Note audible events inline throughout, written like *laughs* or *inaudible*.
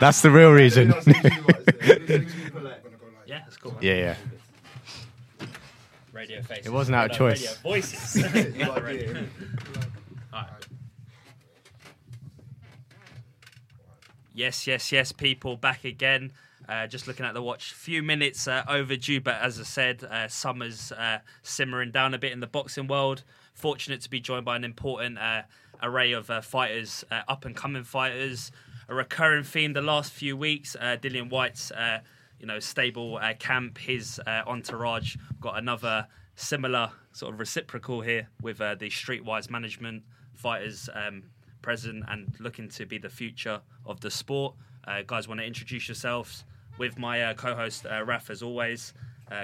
That's the real reason. Yeah, that's cool. yeah, yeah. Radio faces. It wasn't out of choice. Radio voices. *laughs* Radio. Yes, yes, yes, people back again. Uh, just looking at the watch, few minutes uh, overdue, but as I said, uh, summer's uh, simmering down a bit in the boxing world. Fortunate to be joined by an important uh, array of uh, fighters, uh, up and coming fighters. A recurring theme the last few weeks, uh, Dillian Whyte's, uh, you know, stable uh, camp, his uh, entourage. Got another similar sort of reciprocal here with uh, the Streetwise management fighters um, present and looking to be the future of the sport. Uh, guys, want to introduce yourselves with my co-host Raf as always.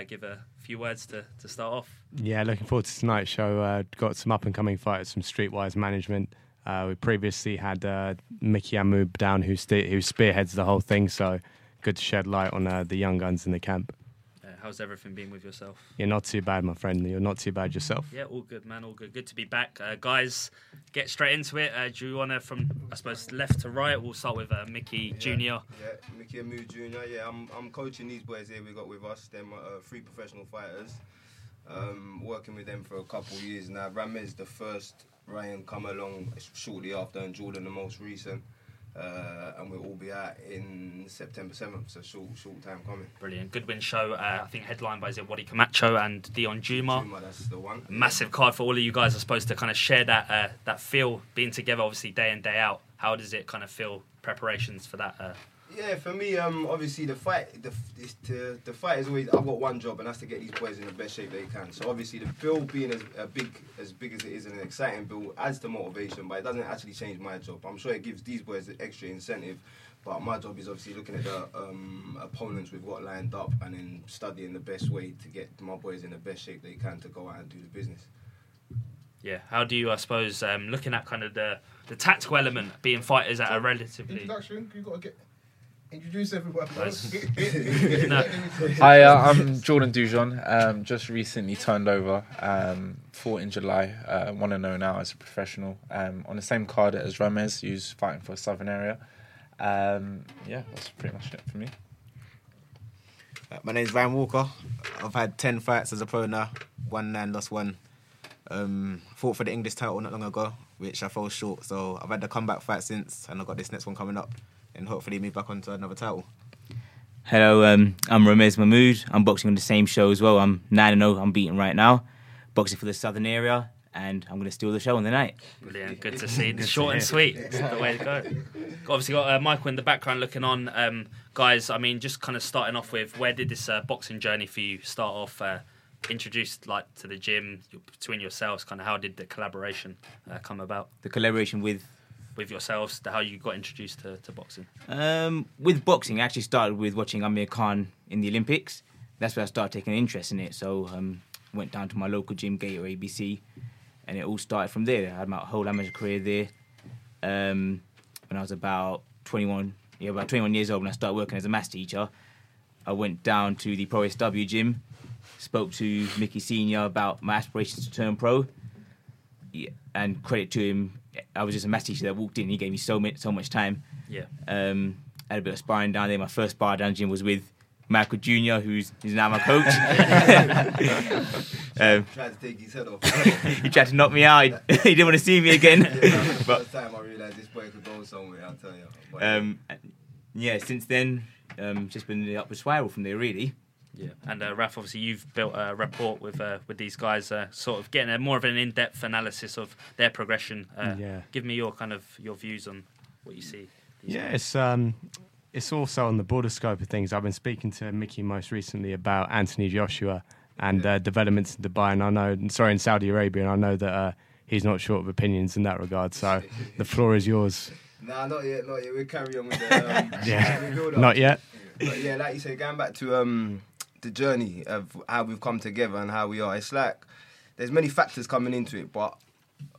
Give a few words to, to start off. Yeah, looking forward to tonight's show. Got some up and coming fighters from Streetwise Management. Uh, we previously had uh, Mickey Amoo down, who, ste- who spearheads the whole thing. So good to shed light on uh, the young guns in the camp. Uh, how's everything been with yourself? You're not too bad, my friend. You're not too bad yourself. Yeah, all good, man. All good. Good to be back, uh, guys. Get straight into it. Uh, do you want to, from I suppose left to right? We'll start with uh, Mickey Junior. Yeah, Mickey Amoo Jr. Yeah, I'm, I'm coaching these boys here. We got with us. They're my, uh, three professional fighters. Um, working with them for a couple of years now. Ramez the first, Ryan come along shortly after, and Jordan the most recent. Uh, and we'll all be out in September 7th, so short, short time coming. Brilliant. Goodwin show. Uh, I think headlined by Wadi Camacho and Dion Juma. Juma, that's the one. Massive card for all of you guys. are supposed to kind of share that uh, that feel being together, obviously day in day out. How does it kind of feel? Preparations for that. Yeah, for me, um, obviously the fight, the it's the, the fight is always. I've got one job, and that's to get these boys in the best shape they can. So obviously, the bill being as a big as big as it is and an exciting bill adds to motivation, but it doesn't actually change my job. I'm sure it gives these boys the extra incentive, but my job is obviously looking at the um, opponents we've got lined up and then studying the best way to get my boys in the best shape they can to go out and do the business. yeah. How do you, I suppose, um, looking at kind of the the tactical element, being fighters at a relatively. Introduction. You got to get introduce everyone. *laughs* No. *laughs* Hi, uh, I'm Jordan Dujon. Um, just recently turned over. Um, fought in July. Uh, Want to know now as a professional. Um, on the same card as Ramez, who's fighting for a Southern area. Um, yeah, that's pretty much it for me. Uh, My name's Ryan Walker. I've had 10 fights as a pro now, one nine, lost one. Um, fought for the English title not long ago, which I fell short. So I've had the comeback fight since, and I've got this next one coming up, and hopefully move back onto another title. Hello, um, I'm Ramez Mahmood. I'm boxing on the same show as well. I'm 9 0, I'm beating right now. Boxing for the southern area, and I'm going to steal the show on the night. Brilliant. Good to see. Short and sweet. It's the way to go. Obviously, got uh, Michael in the background looking on. Um, guys, I mean, just kind of starting off with where did this uh, boxing journey for you start off? Uh, introduced like to the gym between yourselves. Kind of how did the collaboration uh, come about The collaboration with with yourselves? To how you got introduced to, to boxing? um, with boxing, I actually started with watching Amir Khan in the Olympics. That's where I started taking an interest in it. So um, went down to my local gym, Gator ABC, and it all started from there. I had my whole amateur career there. Um, when I was about 21, yeah, about 21 years old, when I started working as a maths teacher, I went down to the Pro SW gym, spoke to Mickey Senior about my aspirations to turn pro. Yeah, and credit to him, I was just a maths teacher that walked in. He gave me so much, so much time. Yeah. Um, had a bit of sparring down there. My first bar down gym was with Michael Junior, who's, who's now my coach. *laughs* *laughs* um, Tried to take his head off. *laughs* he tried to knock me out. He, he didn't want to see me again. Yeah, the but first time I realised this boy could go somewhere. I'll tell you. Um, yeah, since then, um, just been the upward spiral from there, really. Yeah, and uh, Raf, obviously you've built a rapport with uh, with these guys, uh, sort of getting a more of an in depth analysis of their progression. Uh, Yeah. Give me your kind of your views on what you see. these Yeah, days. it's um, it's also on the broader scope of things. I've been speaking to Mickey most recently about Anthony Joshua and uh, developments in Dubai, and I know, sorry, in Saudi Arabia, and I know that uh, he's not short of opinions in that regard. So *laughs* the floor is yours. Nah, not yet, not yet. We'll carry on with the. *laughs* Um, Yeah. Not yet. But yeah, like you say, going back to um, the journey of how we've come together and how we are, it's like there's many factors coming into it, but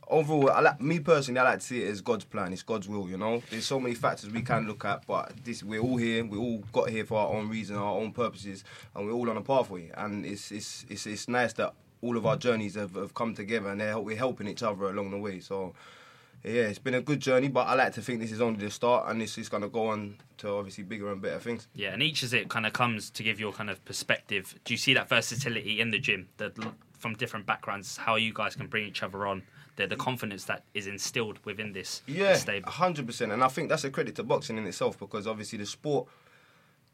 overall, I like me personally, I like to see it as God's plan. It's God's will, you know. There's so many factors we can look at, but this we're all here. We all got here for our own reason, our own purposes, and we're all on a pathway. And it's it's it's, it's nice that all of our journeys have, have come together and they're, we're helping each other along the way. So yeah, it's been a good journey, but I like to think this is only the start, and this is going to go on to obviously bigger and better things. Yeah, and each as it kind of comes to give your kind of perspective. Do you see that versatility in the gym that from different backgrounds, how you guys can bring each other on, the the confidence that is instilled within this, Yeah, hundred percent, and I think that's a credit to boxing in itself because obviously the sport,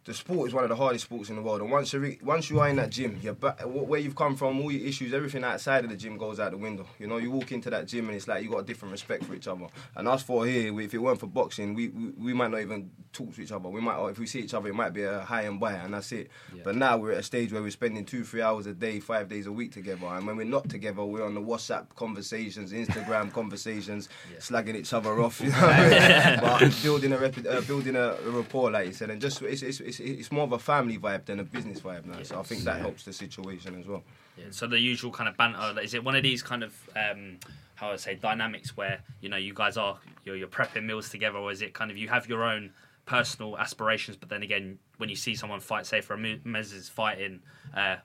the sport is one of the hardest sports in the world. And once you re- once you are in that gym, you're back, where you've come from, all your issues, everything outside of the gym goes out the window. You know, you walk into that gym and it's like you got a different respect for each other. And us four here, if it weren't for boxing, we, we we might not even talk to each other. We might, or if we see each other, it might be a high and bye, and that's it. But now we're at a stage where we're spending two, three hours a day, five days a week together. And when we're not together, we're on the WhatsApp conversations, Instagram *laughs* conversations, slagging each other off. You *laughs* know what I mean? but building a repu- uh, building a, a rapport, like you said, and just it's, it's, it's, it's more of a family vibe than a business vibe now. So I think that helps the situation as well. Yeah, so the usual kind of banter is it one of these kind of um, how I say dynamics where you know you guys are you're, you're prepping meals together, or is it kind of you have your own personal aspirations, but then again when you see someone fight, say for Mez is fighting. Uh,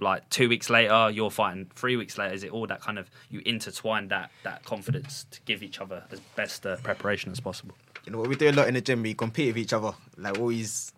like two weeks later, you're fighting. Three weeks later, is it all that kind of you intertwine that that confidence to give each other as best uh, preparation as possible? You know, what we do a lot in the gym, we compete with each other. Like always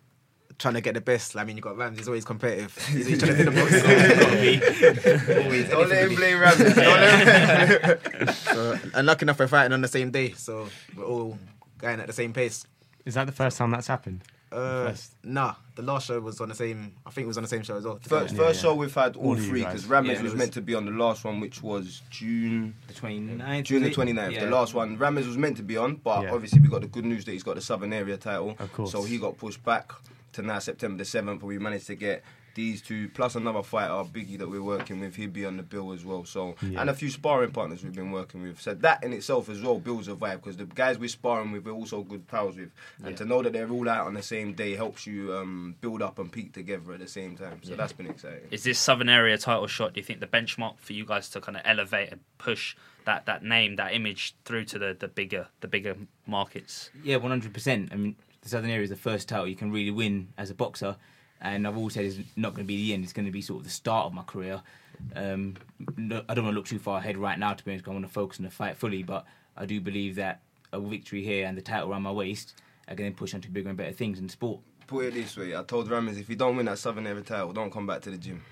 trying to get the best. I mean, you got Rams, he's always competitive. *laughs* He's always trying to do the box. *laughs* always, Don't let him blame Rams. Don't let him. *laughs* So, and lucky enough, we're fighting on the same day, so we're all going at the same pace. Is that the first time that's happened? Uh, nah, the last show was on the same. I think it was on the same show as well. First, Yeah, first yeah. show we've had all, All three because Ramez Yeah, was was- meant to be on the last one, which was June The 29th. June the was it? 29th. Yeah. The last one, Ramez was meant to be on, but Yeah. obviously we got the good news that he's got the Southern Area title. Of course. So he got pushed back to now September the 7th, but we managed to get these two plus another fighter, Biggie, that we're working with. He'd be on the bill as well. So Yeah. and a few sparring partners we've been working with. So that in itself as well builds a vibe because the guys we're sparring with, we're also good pals with, and to know that they're all out on the same day helps you um, build up and peak together at the same time. So that's been exciting. Is this Southern Area title shot? Do you think the benchmark for you guys to kind of elevate and push that, that name, that image through to the, the bigger the bigger markets? Yeah, one hundred percent. I mean, the Southern Area is the first title you can really win as a boxer, and I've always said it's not going to be the end. It's going to be sort of the start of my career. Um, no, I don't want to look too far ahead right now. To be honest, I want to focus on the fight fully. But I do believe that a victory here and the title around my waist are going to push on to bigger and better things in sport. Put it this way, I told Ramez if you don't win that Southern Area title, don't come back to the gym.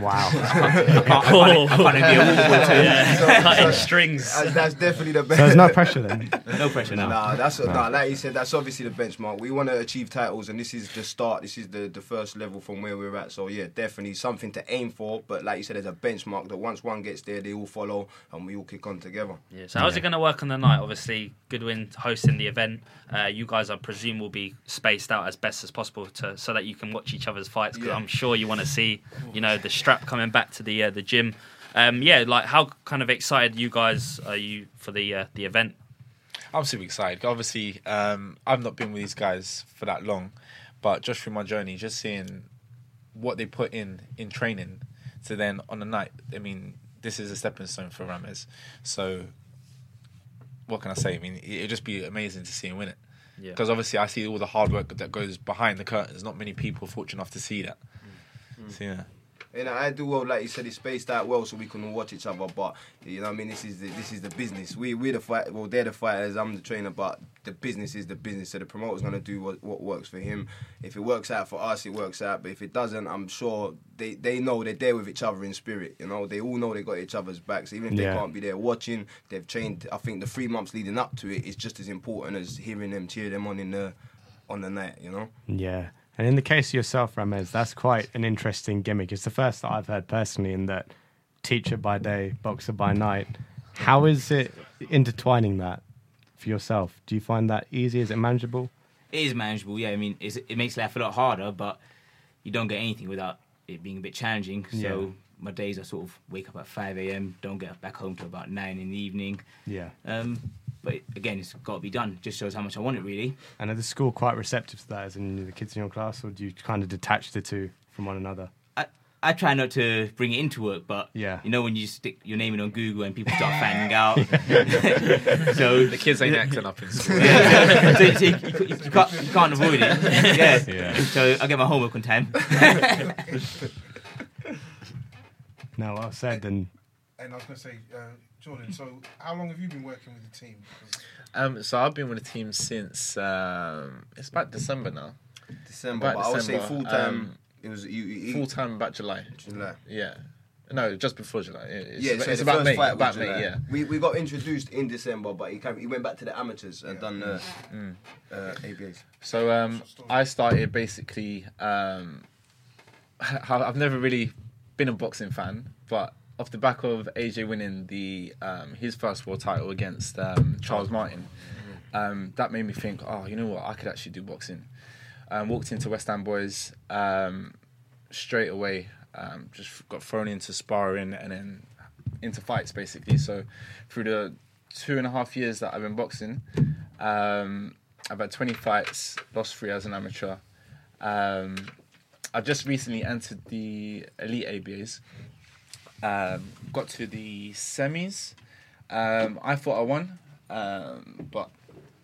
Wow. *laughs* *laughs* Yeah, cutting strings. That's definitely the best. so there's no pressure then. *laughs* No pressure now. Nah, that's nah, like you said, that's obviously the benchmark. We want to achieve titles, and this is the start. This is the, the first level from where we're at. So yeah, definitely something to aim for. But like you said, there's a benchmark that once one gets there, they all follow, and we all kick on together. Yeah, so how's it going to work on the night? Obviously, Goodwin hosting the event. Uh, you guys, I presume, will be spaced out as best as possible to so that you can watch each other's fights. Because Yeah. I'm sure you want to see, you know, the strap coming back to the uh, the gym. Um, yeah, like how kind of excited you guys are you for the uh, the event? I'm super excited. Obviously, um, I've not been with these guys for that long, but just through my journey, just seeing what they put in in training to then on the night. I mean, this is a stepping stone for Ramez. So, what can I say? I mean, it- it'd just be amazing to see him win it. Yeah. Because obviously, I see all the hard work that goes behind the curtains. Not many people are fortunate enough to see that. Mm. So, yeah. You know, I do well, like you said, it's spaced out well so we can all watch each other. But you know, what I mean, this is the, this is the business. We we're the fight. Well, they're the fighters. I'm the trainer, but the business is the business. So the promoter's gonna do what, what works for him. If it works out for us, it works out. But if it doesn't, I'm sure they they know they're there with each other in spirit. You know, they all know they got each other's backs. Even if Yeah. they can't be there watching, they've trained. I think the three months leading up to it is just as important as hearing them cheer them on in the on the night. You know. Yeah. And in the case of yourself, Ramez, that's quite an interesting gimmick. It's the first that I've heard personally in that teacher by day, boxer by night. How is it intertwining that for yourself? Do you find that easy? Is it manageable? It is manageable, yeah. I mean, it's, it makes life a lot harder, but you don't get anything without it being a bit challenging. So Yeah. my days I sort of wake up at 5 a.m., don't get back home till about 9 in the evening. Yeah. Um, but again, it's got to be done. Just shows how much I want it, really. And are the school quite receptive to that, as in the kids in your class, or do you kind of detach the two from one another? I, I try not to bring it into work, but Yeah. you know when you stick your name in on Google and people start finding *laughs* out. *laughs* so The kids ain't acting up in school. yeah, *laughs* so, so you, you, you can't, you can't avoid it. Yeah. Yeah. So I get my homework on time. No, well said. And And I was going to say, uh, Jordan, so how long have you been working with the team? Um, so I've been with the team since um, it's about December now. December, About but I would say full time. um, it was you. you Full time about July. July. Yeah. No, just before July. It's, yeah, about, so it's about first May. About was May, yeah. We we got introduced in December, but he came, he went back to the amateurs and Yeah. done uh, Mm. uh, ABAs. So um, I started basically. Um, *laughs* I've never really been a boxing fan, but off the back of AJ winning the um, his first world title against um, Charles Martin, um, that made me think, oh, you know what, I could actually do boxing. Um, walked into West Ham Boys um, straight away, um, just got thrown into sparring and then into fights basically. So through the two and a half years that I've been boxing, I've had 20 fights, lost three as an amateur. I've just recently entered the elite ABAs. Um, got to the semis. Um, I thought I won, um, but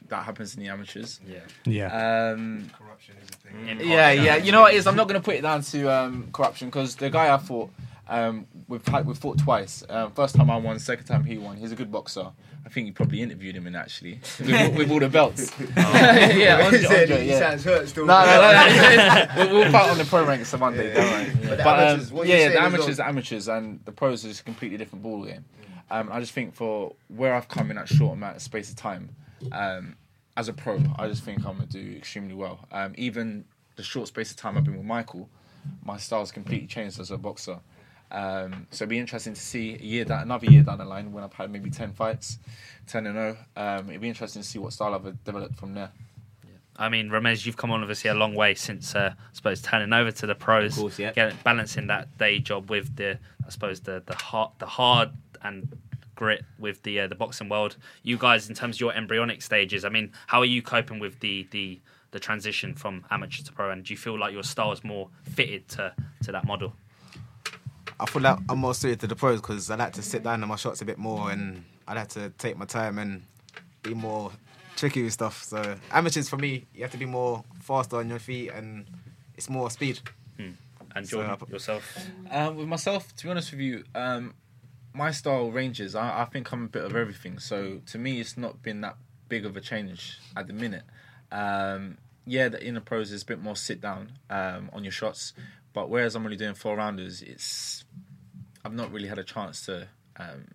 that happens in the amateurs. Yeah. Yeah. Um, corruption is a thing. Yeah, yeah. You know what it is? I'm not going to put it down to um, corruption because the guy I fought, um, we've had, we've fought twice. Um, first time I won, second time he won. He's a good boxer. I think you probably interviewed him in actually with, with all the belts. *laughs* *laughs* *laughs* yeah, Andre, he said Andre, he yeah. sounds hurt still. No, no, no. we'll, we'll fight on the pro ranks on Monday. Yeah, don't yeah. But the But, um, amateurs, what yeah, the amateurs, all- amateurs, and the pros is a completely different ball game. Um, I just think for where I've come in that short amount of space of time, um, as a pro, I just think I'm gonna do extremely well. Um, even the short space of time I've been with Michael, my style's completely changed as a boxer. Um, so it'd be interesting to see a year that another year down the line when I've had maybe ten fights, ten and zero. Um, it'd be interesting to see what style I've developed from there. I mean, Ramez, you've come on obviously a long way since, uh, I suppose, turning over to the pros, Of course, yeah. getting, balancing that day job with the, I suppose, the the hard, the hard and grit with the uh, the boxing world. You guys, in terms of your embryonic stages, I mean, how are you coping with the the the transition from amateur to pro? And do you feel like your style is more fitted to to that model? I feel like I'm more suited to the pros because I like to sit down on my shots a bit more and I like to take my time and be more tricky with stuff. So amateurs for me, you have to be more faster on your feet and it's more speed. And So, Jordan, uh, yourself, Um, with myself, to be honest with you, um, my style ranges. I, I think I'm a bit of everything. So to me, it's not been that big of a change at the minute. Um, yeah, the inner pros is a bit more sit down um, on your shots, but whereas I'm only doing four rounders, it's I've not really had a chance to um,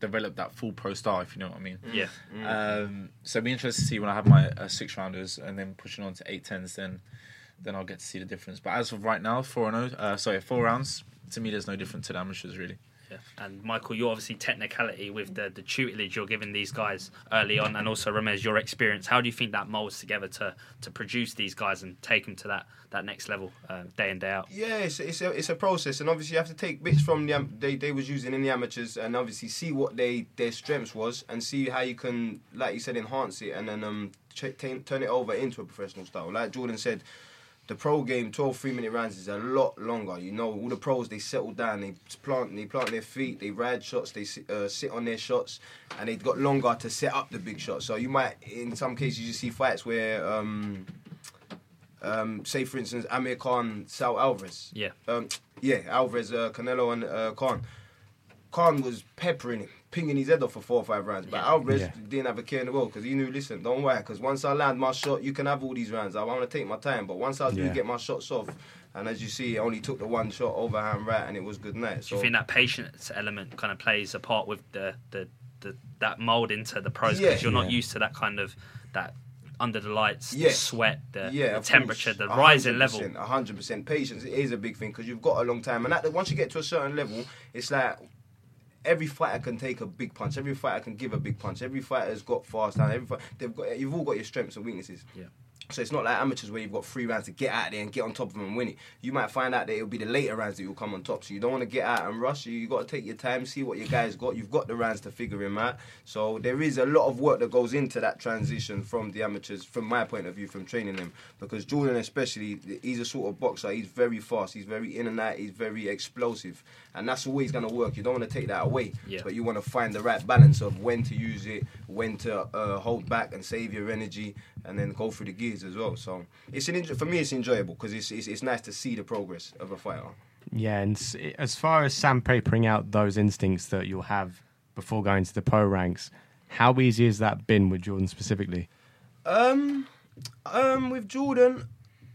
develop that full pro style, if you know what I mean. yeah, Um, so be interested to see when I have my uh, six rounders and then pushing on to eight tens. Then, then I'll get to see the difference. But as of right now, four and oh, uh, sorry, four rounds. To me, there's no difference to the amateurs really. Yeah. And Michael, you're obviously technicality with the the tutelage you're giving these guys early on, and also Ramez, your experience. How do you think that molds together to to produce these guys and take them to that that next level uh, day in day out? Yeah, it's, it's a it's a process, and obviously you have to take bits from the they they was using in the amateurs, and obviously see what they their strengths was, and see how you can, like you said, enhance it, and then um t- turn it over into a professional style. Like Jordan said, the pro game, 12 three minute rounds is a lot longer. You know, all the pros they settle down, they plant they plant their feet, they ride shots, they sit, uh, sit on their shots, and they've got longer to set up the big shots. So you might, in some cases, you see fights where. Um, um, say for instance Amir Khan, Saul Alvarez. Yeah. Um, yeah, Alvarez, uh, Canelo, and uh, Khan. Khan was peppering him, pinging his head off for four or five rounds. But Yeah. Alvarez Yeah. didn't have a care in the world because he knew, listen, don't worry, because once I land my shot, you can have all these rounds. I want to take my time, but once I do Yeah. get my shots off, and as you see, I only took the one shot overhand right, and it was good night. Do you think that patience element kind of plays a part with the the, the that mold into the pros Yeah. because you're not used to that kind of that under the lights, Yeah. the sweat, the, yeah, the temperature, course. the rising hundred level. percent, A hundred percent. Patience is a big thing because you've got a long time, and that, once you get to a certain level, it's like every fighter can take a big punch. Every fighter can give a big punch. Every fighter's got fast hand. Every fight, they've got. You've all got your strengths and weaknesses. Yeah. So it's not like amateurs where you've got three rounds to get out there and get on top of them and win it. You might find out that it'll be the later rounds that you'll come on top. So you don't want to get out and rush. You, got to take your time, see what your guys got. You've got the rounds to figure him out. So there is a lot of work that goes into that transition from the amateurs, from my point of view, from training them. Because Jordan, especially, he's a sort of boxer. He's very fast. He's very in and out. He's very explosive, and that's always going to work. You don't want to take that away, Yeah. but you want to find the right balance of when to use it, when to uh, hold back and save your energy, and then go through the gears as well. So it's an for me, it's enjoyable because it's, it's it's nice to see the progress of a fighter. Yeah, and as far as sandpapering out those instincts that you'll have before going to the pro ranks. How easy has that been with Jordan specifically? Um, um, with Jordan,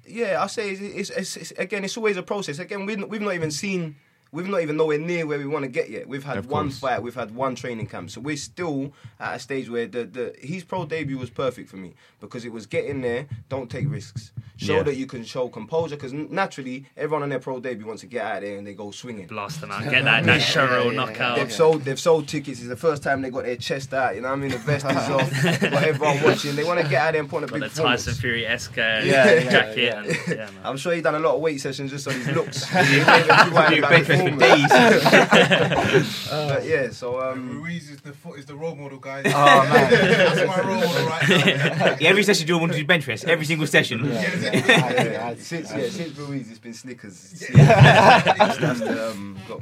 yeah, I say it's, it's, it's, it's again, it's always a process. Again, we've we've not even seen. We've not even nowhere near where we want to get yet. We've had Of one course. fight, we've had one training camp, so we're still at a stage where the, the his pro debut was perfect for me because it was get in there, don't take risks, show Yeah. that you can show composure. Because naturally, everyone on their pro debut wants to get out there and they go swinging. Blast them out, get that, that Cheryl knockout. They've sold they've sold tickets. It's the first time they got their chest out. You know what I mean? The vest is off. *laughs* got everyone watching. They want to get out there and put on a Got big the. Tyson Fury esque uh, Yeah, *laughs* yeah, jacket. yeah. And, yeah, man. I'm sure he done a lot of weight sessions just on his looks. He made them too wide Do about bench press for performance. days. *laughs* But yeah, so um, Ruiz is the fo- is the role model, guys. Oh man. That's my role model right now. Yeah, every session, Jordan want to do bench press. Every single session. yeah, *laughs* *laughs* since yeah, since Ruiz, it's been Snickers. That's the, um, got-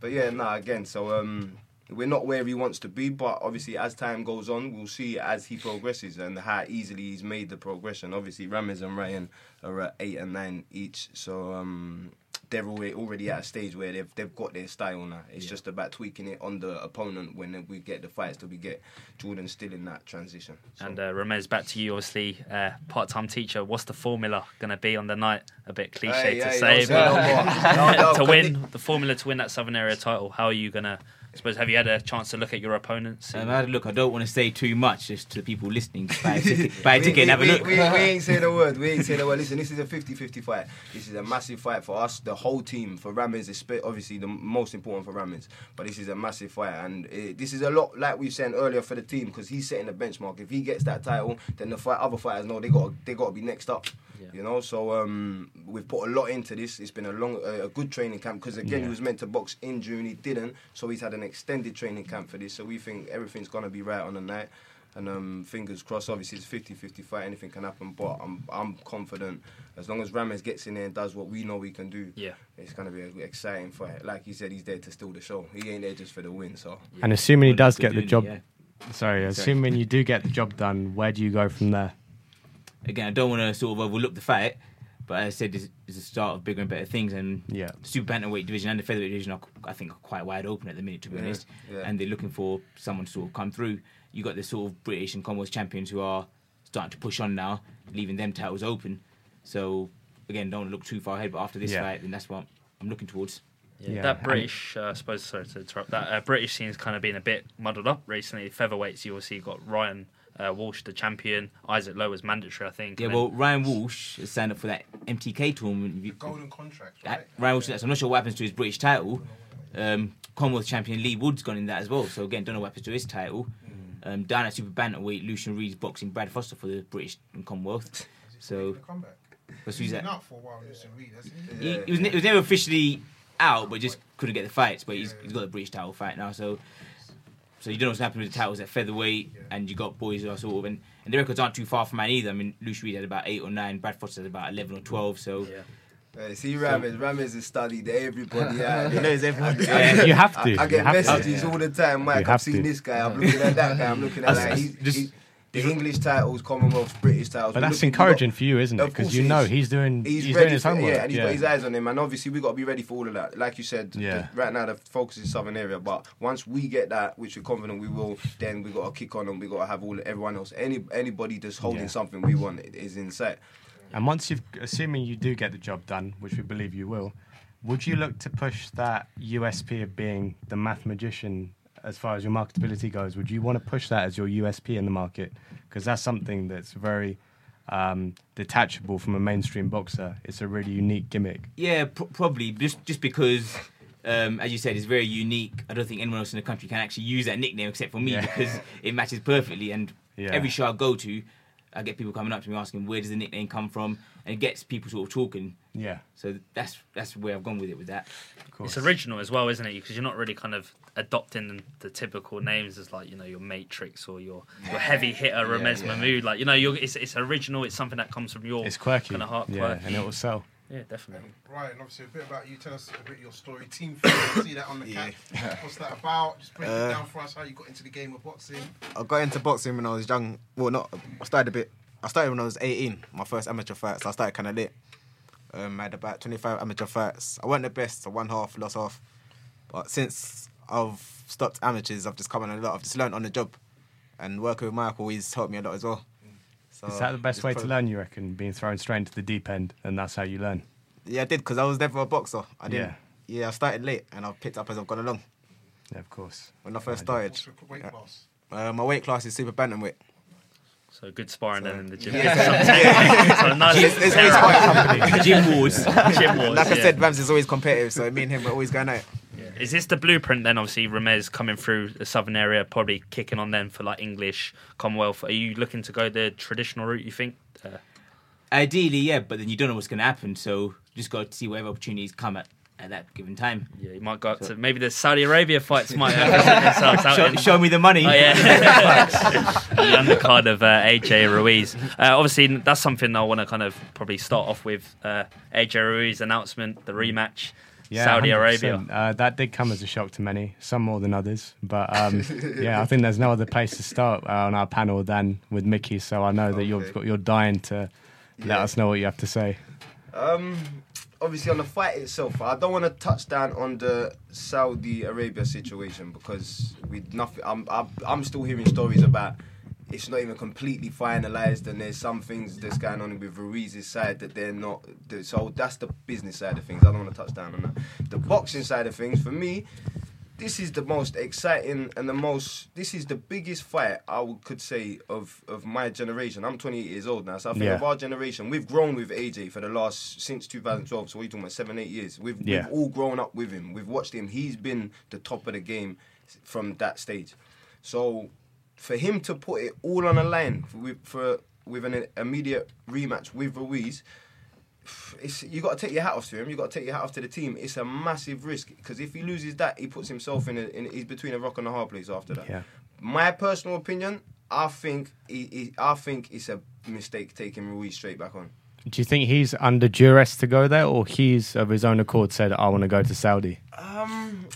but yeah, nah, again, so um, we're not where he wants to be, but obviously as time goes on, we'll see as he progresses and how easily he's made the progression. Obviously, Ramez and Ryan are at eight and nine each, so um, they're already, already at a stage where they've they've got their style now. It's just about tweaking it on the opponent when we get the fights that we get. Jordan still in that transition. So. And uh, back to you, obviously, uh, part time teacher. What's the formula going to be on the night? A bit cliche Hey, to hey, say, don't say no but. *laughs* No, no, to win the formula to win that Southern Area title, how are you going to? I suppose, have you had a chance to look at your opponents? Um, I had a look, I don't want to say too much just to the people listening. Buy a ticket, buy a We- and have a look. We, we ain't saying a word. We ain't saying a word. Listen, this is a 50-50 fight. This is a massive fight for us, the whole team. For Ramez, it's obviously the most important for Ramez. But this is a massive fight, and eh, this is a lot like we said earlier for the team because he's setting the benchmark. If he gets that title, then the fight, other fighters know they got they got to be next up. Yeah. You know, so um, we've put a lot into this. It's been a long, uh, a good training camp because again, he was meant to box in June, he didn't. So he's had an extended training camp for this. So we think everything's gonna be right on the night. And um, fingers crossed, obviously it's 50-50 fight, anything can happen, but I'm I'm confident as long as Ramez gets in there and does what we know we can do, Yeah. it's gonna be an exciting fight. Like he said, he's there to steal the show. He ain't there just for the win. So And assuming he does get the doing it, job, yeah. sorry, assuming you do get the job done, where do you go from there? Again, I don't want to sort of overlook the fight, but as I said, this is the start of bigger and better things. And Yeah. the super bantamweight division and the featherweight division are, I think, are quite wide open at the minute, to be Yeah, honest. yeah. And they're looking for someone to sort of come through. You got the sort of British and Commonwealth champions who are starting to push on now, leaving them titles open. So again, don't look too far ahead. But after this Yeah. fight, then that's what I'm looking towards. Yeah, Yeah, that British, uh, I suppose, sorry to interrupt, that uh, British scene's kind of been a bit muddled up recently. Featherweights, you obviously got Ryan uh, Walsh, the champion. Isaac Lowe was mandatory, I think. Yeah, well, Ryan Walsh has signed up for that MTK tournament. The golden contract, right? Ryan Walsh, I'm not sure what happens to his British title. Um, Commonwealth champion Leigh Wood's gone in that as well. So again, don't know what happens to his title. Um, down at super bantamweight, Lucien Reid's boxing Brad Foster for the British and Commonwealth. So The comeback. what's He's who's been that? out for a while, Lucien Reid, hasn't he? He, Yeah. he was, ne- he was never officially out, but just couldn't get the fights. But he's, he's got the British title fight now. So so you don't know what's happening with the titles at featherweight, and you got boys who are sort of and, and the records aren't too far from mine either. I mean, Lucien Reid had about eight or nine, Brad Foster had about eleven or twelve. So yeah. uh, see Ramez, Ramez has studied everybody *laughs* out. He knows everyone. Yeah. You have to. I, I get have to. messages all the time. Mike, You I've seen to. this guy. I'm looking at that guy. I'm looking at That's- that. He's, just- he's, the English titles, Commonwealth, British titles. But that's got- encouraging for you, isn't it? Because you know he's doing He's, he's, ready doing his for, homework. yeah, and he's got his eyes on him. And obviously, we've got to be ready for all of that. Like you said, Yeah. right now the focus is Southern area. But once we get that, which we're confident we will, then we got to kick on and we got to have all everyone else. Any anybody that's holding Yeah. something we want is in sight. And once you've, assuming you do get the job done, which we believe you will, would you look to push that USP of being the math magician as far as your marketability goes? Would you want to push that as your USP in the market? Because that's something that's very um, detachable from a mainstream boxer. It's a really unique gimmick. Yeah, pr- probably just just because, um, as you said, it's very unique. I don't think anyone else in the country can actually use that nickname except for me Yeah. because it matches perfectly. And Yeah. every show I go to, I get people coming up to me asking where does the nickname come from, and it gets people sort of talking. Yeah, So that's that's where I've gone with it with that. of course. It's original as well, isn't it? Because you're not really kind of adopting the typical names as like you know your Matrix or your your heavy hitter Ramez yeah. Mahmood. Like you know, you're, it's it's original. It's something that comes from your It's quirky. kind of heart. yeah, quirky. and it will sell. yeah, definitely. Right, and obviously a bit about you. Tell us a bit of your story. Team Fury, see that on the Yeah. cap. What's that about? Just break Uh, it down for us. How you got into the game of boxing? I got into boxing when I was young. Well, not. I started a bit. I started when I was 18. My first amateur fight, so I started kind of late. Um, I had about 25 amateur fights. I wasn't the best. I won half, lost half. But since I've stopped amateurs. I've just come on a lot. I've just learned on the job, and working with Michael, he's helped me a lot as well. So Is that the best just way to learn, you reckon? Being thrown straight into the deep end, and that's how you learn? Yeah, I did because I was never a boxer. I didn't. Yeah. Yeah. I started late, and I've picked up as I've gone along. Yeah, of course. When I first I started, What's your weight class? uh, my weight class is super bantamweight. So good sparring then in the gym. Yeah. so *laughs* nice It's- it's little always pair- *laughs* Gym wars. gym wars, Like I yeah. said, Rams is always competitive, so me and him we're always going out. Is this the blueprint then? Obviously, Ramez coming through the southern area, probably kicking on then for like English, Commonwealth. Are you looking to go the traditional route? You think? Uh, Ideally, yeah, but then you don't know what's going to happen, so you just got to see whatever opportunities come at at that given time. yeah, you might go up to maybe the Saudi Arabia fights might uh, *laughs* themselves out Show, in- show me the money. Oh yeah, *laughs* the undercard of uh, AJ Ruiz. Uh, obviously, that's something I want to kind of probably start off with. Uh, AJ Ruiz announcement, the rematch, Yeah, Saudi 100%. Arabia. Uh, that did come as a shock to many, some more than others. But um, *laughs* yeah, I think there's no other place to start uh, on our panel than with Mickey. So I know that you've got, you're dying to let Yeah. us know what you have to say. Um, obviously on the fight itself, I don't want to touch down on the Saudi Arabia situation because we nothing. I'm, I'm still hearing stories about it's not even completely finalised, and there's some things that's going on with Ruiz's side that they're not. So that's the business side of things. I don't want to touch down on that. The boxing side of things, for me, this is the most exciting and the most. This is the biggest fight I would, could say of of my generation. I'm 28 years old now, so I think Yeah. of our generation, we've grown with AJ for the last since 2012. So we're talking about seven, eight years. We've, Yeah. we've all grown up with him. We've watched him. He's been the top of the game from that stage. So for him to put it all on a line for, with, for with an immediate rematch with Ruiz, it's you got to take your hat off to him. You got to take your hat off to the team. It's a massive risk because if he loses that, he puts himself in, a, in he's between a rock and a hard place after that. Yeah. My personal opinion, I think he, he, I think it's a mistake taking Ruiz straight back on. Do you think he's under duress to go there, or he's of his own accord said, "I want to go to Saudi"? Um,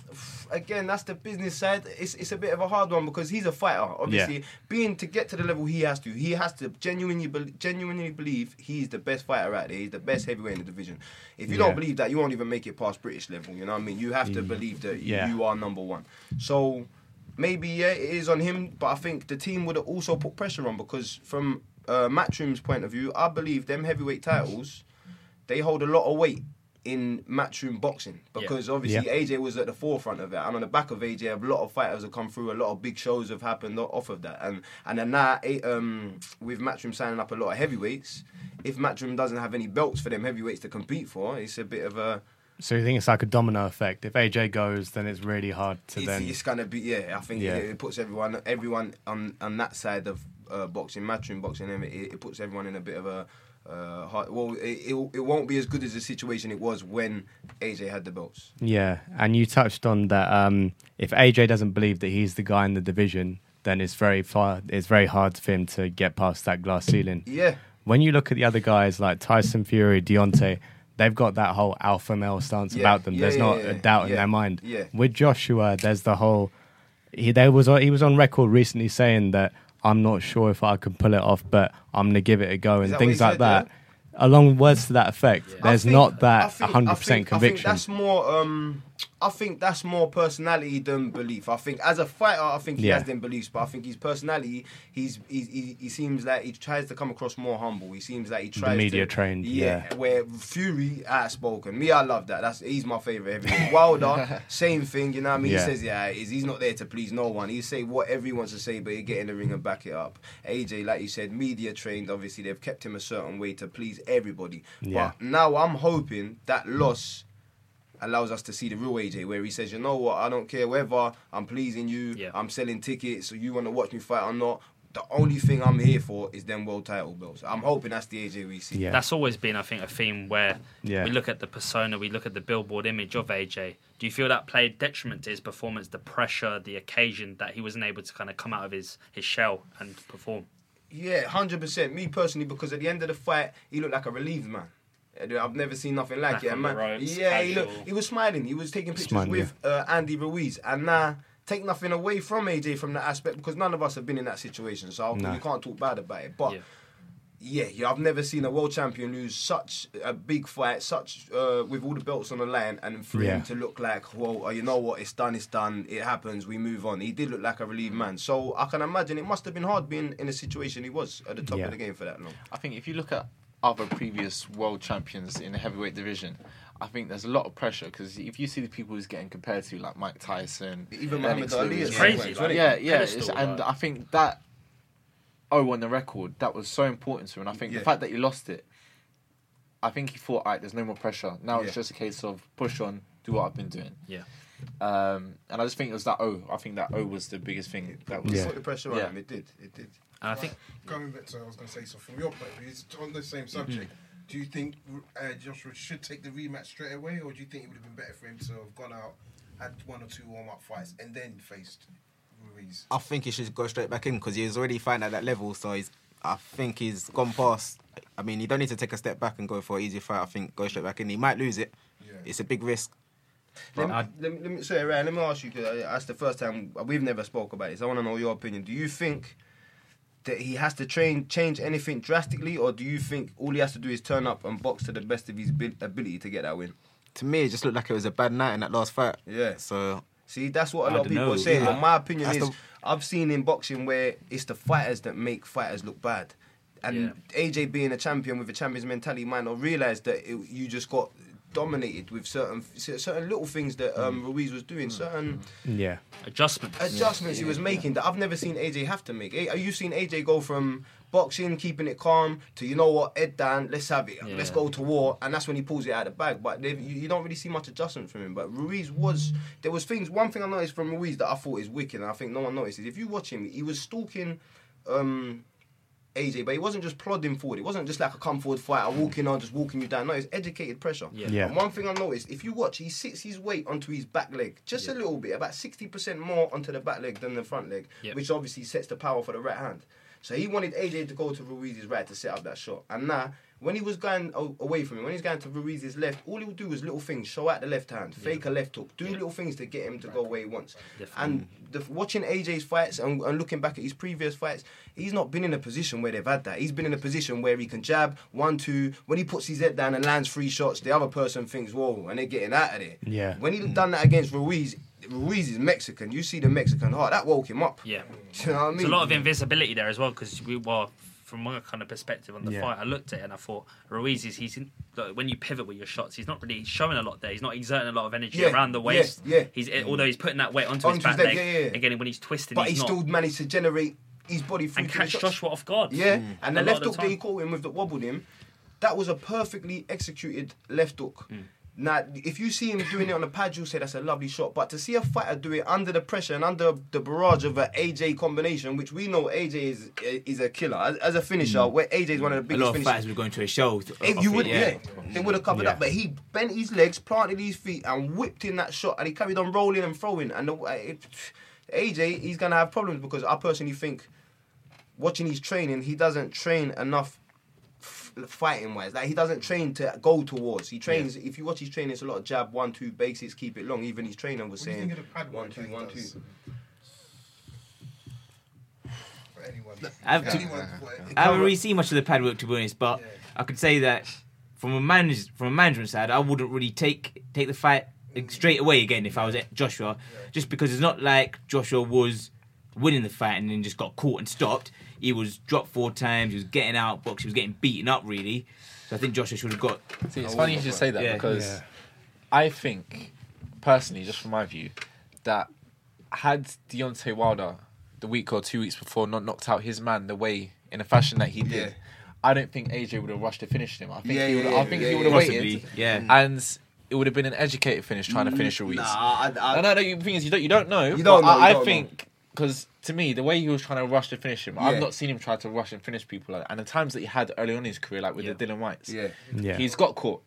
again, that's the business side. It's it's a bit of a hard one because he's a fighter. Obviously, being to get to the level he has to, he has to genuinely bel genuinely believe he's the best fighter out there. He's the best heavyweight in the division. If you Yeah. don't believe that, you won't even make it past British level. You know what I mean? You have to believe that Yeah. you are number one. So maybe yeah, it is on him, but I think the team would have also put pressure on because from uh, Matchroom's point of view, I believe them heavyweight titles they hold a lot of weight in matchroom boxing because obviously AJ was at the forefront of it, and on the back of AJ, a lot of fighters have come through. A lot of big shows have happened off of that, and and then now um, with matchroom signing up a lot of heavyweights. If matchroom doesn't have any belts for them heavyweights to compete for, it's a bit of a So you think it's like a domino effect? If AJ goes, then it's really hard to it's, then. it's gonna be yeah. I think Yeah. it, it puts everyone everyone on on that side of uh, boxing, matchroom boxing. It, it puts everyone in a bit of a uh, hard, well. It, it it won't be as good as the situation it was when AJ had the belts. Yeah, and you touched on that. Um, if AJ doesn't believe that he's the guy in the division, then it's very far. It's very hard for him to get past that glass ceiling. Yeah. When you look at the other guys like Tyson Fury, Deontay, they've got that whole alpha male stance Yeah, about them. yeah, There's yeah, not a doubt in their mind. yeah. With Joshua, there's the whole. He there was he was on record recently saying that I'm not sure if I can pull it off, but I'm gonna give it a go and things like that. yeah? Along words to that effect, I there's think- not that think- 100 I percent think- I think conviction. that's more. Um, I think that's more personality than belief. I think as a fighter, I think he Yeah. has them beliefs, but I think his personality, he's, he's he, he seems like he tries to come across more humble. He seems like he tries media to, trained, yeah. Where Fury outspoken. Me, I love that. That's he's my favorite. Heavyweight. Wilder, *laughs* same thing. You know what I mean? Yeah. He says yeah, he's, he's not there to please no one. He say whatever he wants to say, but he get in the ring and back it up. AJ, like you said, media trained. Obviously, they've kept him a certain way to please everybody. Yeah. But now I'm hoping that loss allows us to see the real AJ, where he says, you know what, I don't care whether I'm pleasing you, Yeah. I'm selling tickets, so you want to watch me fight or not. The only thing I'm here for is them world title belts. I'm hoping that's the AJ we see. Yeah. That's always been, I think, a theme where Yeah. we look at the persona, we look at the billboard image of AJ. Do you feel that played detriment to his performance, the pressure, the occasion that he wasn't able to kind of come out of his, his shell and perform? Yeah, hundred percent. Me personally, because at the end of the fight, he looked like a relieved man. And I've never seen nothing like Back it. And man, ropes, yeah, he looked. He was smiling. He was taking pictures Smiling, with uh, Andy Ruiz, and now take nothing away from AJ from that aspect because none of us have been in that situation, so No. you can't talk bad about it. But Yeah. yeah, yeah, I've never seen a world champion lose such a big fight, such uh, with all the belts on the line, and for Yeah. him to look like, well, uh, you know what, it's done, it's done, it happens, we move on. He did look like a relieved man, so I can imagine it must have been hard being in a situation he was at the top Yeah. of the game for that long. I think if you look at other previous world champions in the heavyweight division, I think there's a lot of pressure because if you see the people who's getting compared to, like Mike Tyson, Even Lennox Muhammad Ali Lewis, Crazy, some points, like- yeah, yeah, it's, and like- I think that oh on the record that was so important to him. And I think Yeah. the fact that he lost it, I think he thought, alright, there's no more pressure. Now Yeah. it's just a case of push on, do what I've been doing. Yeah. Um, and I just think it was that O. I think that O was the biggest thing. That was Yeah. put the pressure on Yeah. him, it did, it did. And I think Going back to, I was going to say, so from your point of view, it's on the same subject. Do you think uh, Joshua should take the rematch straight away, or do you think it would have been better for him to have gone out, had one or two warm up fights, and then faced Ruiz? I think he should go straight back in because he's already fighting at that level. So he's, I think he's gone past. I mean, you don't need to take a step back and go for an easy fight. I think go straight back in. He might lose it. Yeah. It's a big risk. Let me, I'd- let me, let me sorry, Ryan, let me ask you, because that's the first time we've never spoke about this. I want to know your opinion. Do you think that he has to train, change anything drastically, or do you think all he has to do is turn up and box to the best of his ability to get that win? To me, it just looked like it was a bad night in that last fight. Yeah. So See, that's what a I lot of people know, are saying. yeah. But my opinion That's is, the- I've seen in boxing where it's the fighters that make fighters look bad. And AJ being a champion with a champion's mentality might not realize that it, you just got dominated with certain certain little things that um, Ruiz was doing, certain Yeah. adjustments. adjustments he was making that I've never seen AJ have to make. Are you seen AJ go from boxing, keeping it calm, to you know what, Ed Dan, let's have it, let's go to war, and that's when he pulls it out of the bag. But you, you don't really see much adjustment from him. But Ruiz was there was things. One thing I noticed from Ruiz that I thought is wicked, and I think no one noticed is if you watch him, he was stalking. Um, AJ, but he wasn't just plodding forward. It wasn't just like a come forward fighter mm. walking on, just walking you down. No, it's educated pressure. Yeah. Yeah. And one thing I noticed, if you watch, he sits his weight onto his back leg just a little bit, about sixty percent more onto the back leg than the front leg, Yep. which obviously sets the power for the right hand. So he wanted AJ to go to Ruiz's right to set up that shot. And now, when he was going away from him, when he's going to Ruiz's left, all he would do was little things, show out the left hand, fake a left hook, do little things to get him to go where he wants. And the, watching AJ's fights and, and looking back at his previous fights, he's not been in a position where they've had that. He's been in a position where he can jab one, two. When he puts his head down and lands three shots, the other person thinks, "Whoa!" and they're getting out of there. Yeah. When he done that against Ruiz, Ruiz is Mexican. You see the Mexican heart that woke him up. Yeah. *laughs* Do you know what I mean? There's a lot of invisibility there as well because we were from my kind of perspective on the Yeah. fight. I looked at it and I thought Ruiz is he's in, like, when you pivot with your shots, he's not really showing a lot there. He's not exerting a lot of energy Yeah, around the waist. yeah. He's although he's putting that weight onto, Onto his back his leg, leg. yeah, yeah. Again, when he's twisting, but he he's not still managed to generate his body through and catch. Joshua off guard. Yeah, Mm. and the left hook the that he caught him with that wobbled him, that was a perfectly executed left hook. Mm. Now, if you see him doing it on the pad, you'll say that's a lovely shot. But to see a fighter do it under the pressure and under the barrage of an AJ combination, which we know AJ is is a killer as, as a finisher, where AJ is one of the Mm. A biggest lot of finishers. fighters were going to a show. to- If you it, would, yeah. they would have covered Yeah. up. But he bent his legs, planted his feet, and whipped in that shot, and he carried on rolling and throwing. And the, it, AJ, he's gonna have problems because I personally think, watching his training, he doesn't train enough fighting wise. Like he doesn't train to go towards. He trains. If you watch his training, it's a lot of jab, one, two, basics, keep it long. Even his trainer was What do you saying think of the pad one, two, that he one, two. does? For anyone. I've- anyone for- I haven't really seen much of the pad work to be honest, but Yeah. I could say that from a manage from a management side, I wouldn't really take take the fight mm. straight away again if I was Joshua, just because it's not like Joshua was winning the fight and then just got caught and stopped. He was dropped four times. He was getting out box. He was getting beaten up really. So I think Joshua should have got. See, it's funny you should say that Yeah. because Yeah. I think, personally, just from my view, that had Deontay Wilder the week or two weeks before not knocked out his man the way in a fashion that he did, Yeah. I don't think AJ would have rushed to finish him. I think Yeah, he would. yeah, I think yeah, he would have Possibly, waited, yeah. Mm. and it would have been an educated finish trying to finish Ruiz. Nah, I, I, No, no, no. The thing is, you don't, you don't know. You don't know, you I, I don't think because to me, the way he was trying to rush to finish him, Yeah. I've not seen him try to rush and finish people. And the times that he had early on in his career, like with Yeah. the Dillian Whytes, yeah. Yeah. he's got caught.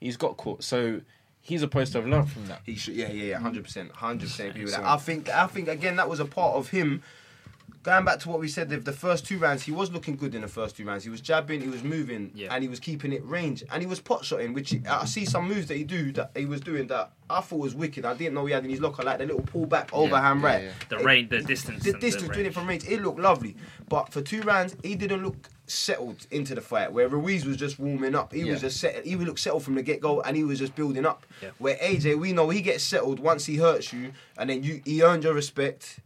He's got caught. So he's supposed to have learned from that. He should, yeah, yeah, yeah, hundred percent, hundred percent agree with that. So- I think, I think again that was a part of him going back to what we said, the, the first two rounds, he was looking good in the first two rounds. He was jabbing, he was moving, Yeah. and he was keeping it range, and he was pot shotting. Which I see some moves that he do that he was doing that I thought was wicked. I didn't know he had in his locker, like the little pullback overhand yeah, right. The It- range, the distance. the distance doing it from range, it looked lovely. But for two rounds, he didn't look settled into the fight. Where Ruiz was just warming up, he was just set. He looked settled from the get go, and he was just building up. Where AJ, we know he gets settled once he hurts you, and then you he earned your respect.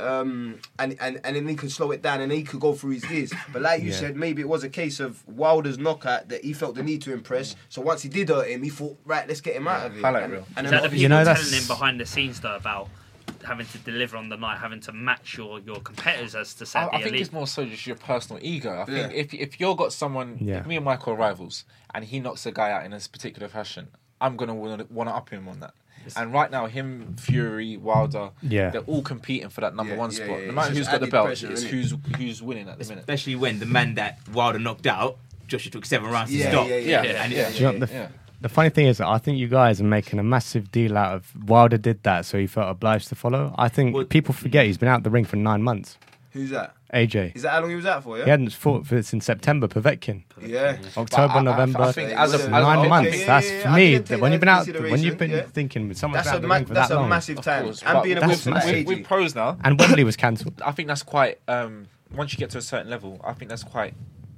Um, and, and and then he could slow it down and he could go through his gears. But like you Yeah. said, maybe it was a case of Wilder's knockout that he felt the need to impress. So once he did hurt him, he thought, right, let's get him out of it. highlight and, reel. And Is that the people You know, telling that's- him behind the scenes though about having to deliver on the night, having to match your, your competitors as to say I, the I think elite? it's more so just your personal ego. I think Yeah. if if you've got someone, Yeah. if me and Michael are rivals, and he knocks a guy out in this particular fashion, I'm gonna want to up him on that. And right now, him, Fury, Wilder, Yeah. they're all competing for that number Yeah, one yeah, spot. yeah, no it's matter just who's got the added belt, pressure, it's innit? who's who's winning at the minute. Especially when the man that Wilder knocked out, Joshua took seven rounds to Yeah, stop. yeah, yeah, Yeah, And yeah. it- Do you know the, Yeah. the funny thing is, that I think you guys are making a massive deal out of Wilder did that, so he felt obliged to follow. I think Well- people forget he's been out the ring for nine months. Who's that? AJ, Is that how long he was out for? Yeah. he hadn't fought for since September. Povetkin, Yeah. October, I- I- I November, think as a- That's as a- nine months. yeah, That's yeah, for I me. didn't take When that you've been into out, when you've been yeah. thinking with someone That's out a the ma- ring for that's that a long, massive time. course, and but being a that's good massive. With, with pros now, and Wembley was cancelled. I think that's quite. Um, once you get to a certain level, I think that's quite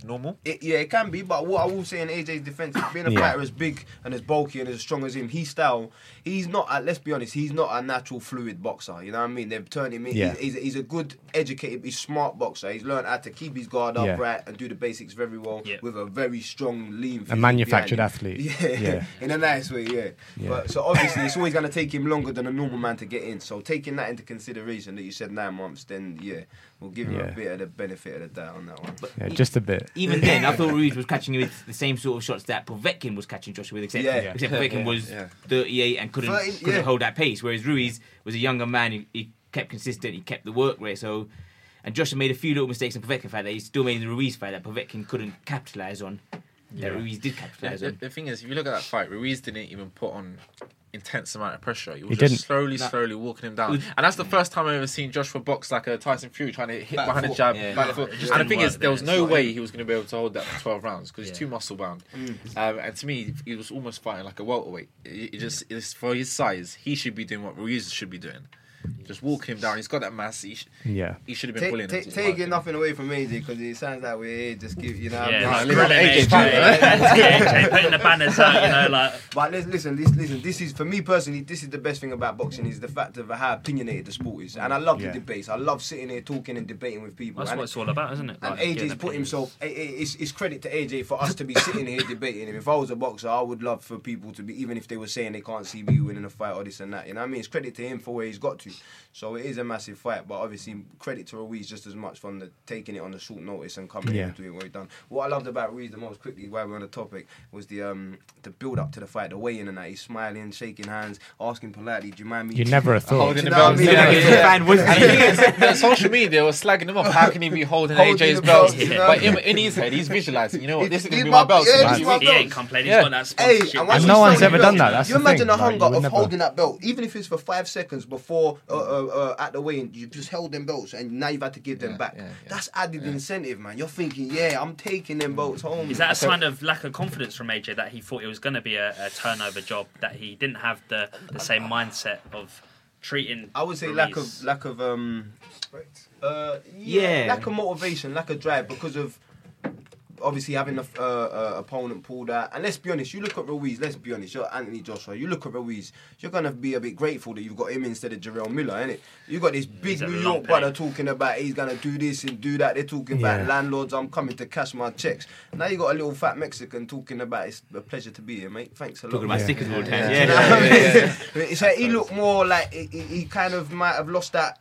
normal. It, yeah, it can be, but what I will say in AJ's defense, *coughs* being a Yeah. fighter as big and as bulky and as strong as him, his style, he's not. A, let's be honest, he's not a natural fluid boxer. You know what I mean? They've turned him in. Yeah. He's, he's, he's a good, educated, he's smart boxer. He's learned how to keep his guard Yeah. upright and do the basics very well Yeah. with a very strong, lean. physique manufactured athlete. *laughs* Yeah, Yeah. in a nice way. Yeah. Yeah. But so obviously, it's always going to take him longer than a normal man to get in. So taking that into consideration, that you said nine months, then yeah, we'll give him Yeah. a bit of the benefit of the doubt on that one. But Yeah, just a bit. Even then, I thought *laughs* Ruiz was catching him with the same sort of shots that Povetkin was catching Joshua with, except, Yeah. except Povetkin Yeah, was yeah. 38 and couldn't, 30, couldn't yeah. hold that pace, whereas Ruiz was a younger man. He, he kept consistent, he kept the work rate. So, and Joshua made a few little mistakes in Povetkin fight that he still made in the Ruiz fight that Povetkin couldn't capitalize on. That Ruiz did capitalize the, on. the thing is, if you look at that fight, Ruiz didn't even put on intense amount of pressure. He was He just didn't. slowly, No. slowly walking him down. And that's the first time I've ever seen Joshua box like a Tyson Fury trying to hit Back behind the foot. jab. Yeah. back Yeah. foot. And the thing is, there was no It's way he was going to be able to hold that for 12 rounds because Yeah. he's too muscle bound. Um, and to me, he was almost fighting like a welterweight. It, it just it's for his size, he should be doing what Ruiz should be doing. Just walk him down. He's got that mass. He, sh- Yeah. he should have been Take, bullying take, taking nothing away from AJ because it sounds like we're here just give you know. what I Yeah, mean? like live on grilling AJ's AJ, AJ, putting the banners out, you know, like But listen, listen, listen, listen. This is for me personally. This is the best thing about boxing is the fact of how opinionated the sport is, and I love Yeah. the debates. I love sitting here talking and debating with people. that's and what it's all about, isn't it? and Like, getting AJ's put himself. i- i- It's, it's credit to AJ for us to be sitting here debating him. If I was a boxer, I would love for people to be, even if they were saying they can't see me winning a fight or this and that. You know what I mean? It's credit to him for where he's got to. So it is a massive fight, but obviously credit to Ruiz just as much from the taking it on the short notice and coming in Yeah. and doing what he done. What I loved about Ruiz the most quickly, while we're on the topic, was the um the build up to the fight, the weigh in and that. He's smiling, shaking hands, asking politely, "Do you mind me?" You never have thought. Holding Do the you know what belt. Yeah, Yeah, yeah, yeah. fan was the thing is, *laughs* the social media was slagging him off. How can he be holding, Holding AJ's belt? belt, you? But in, in his head, he's visualizing. You know what? This is going to be my my- belt. yeah, soon. it's my He belt. ain't complaining. Yeah. He's got that Hey, sponsorship. and And no one's ever done that, that's you imagine the hunger of holding that belt, even if it's for five seconds before uh, uh, uh, at the weigh-in, you just held them belts, and now you've had to give them Yeah, back. yeah, yeah. That's added incentive, man. You're thinking, yeah, I'm taking them belts home. Is that a sign of lack of confidence from AJ that he thought it was going to be a, a turnover job, that he didn't have the, the same mindset of treating? I would say lack of lack of um uh yeah, Yeah. lack of motivation, lack of drive because of obviously having the uh, uh, opponent pulled out. And let's be honest, you look at Ruiz. Let's be honest, you're Anthony Joshua. You look at Ruiz, you're gonna be a bit grateful that you've got him instead of Jarrell Miller, innit? You got this big New long York brother talking about he's gonna do this and do that. They're talking Yeah. about landlords. I'm coming to cash my checks. Now you got a little fat Mexican talking about it's a pleasure to be here, mate. Thanks a lot. talking about Yeah. stickers all the time. *laughs* You know Yeah. what I mean? *laughs* It's like he looked more like he, he he kind of might have lost that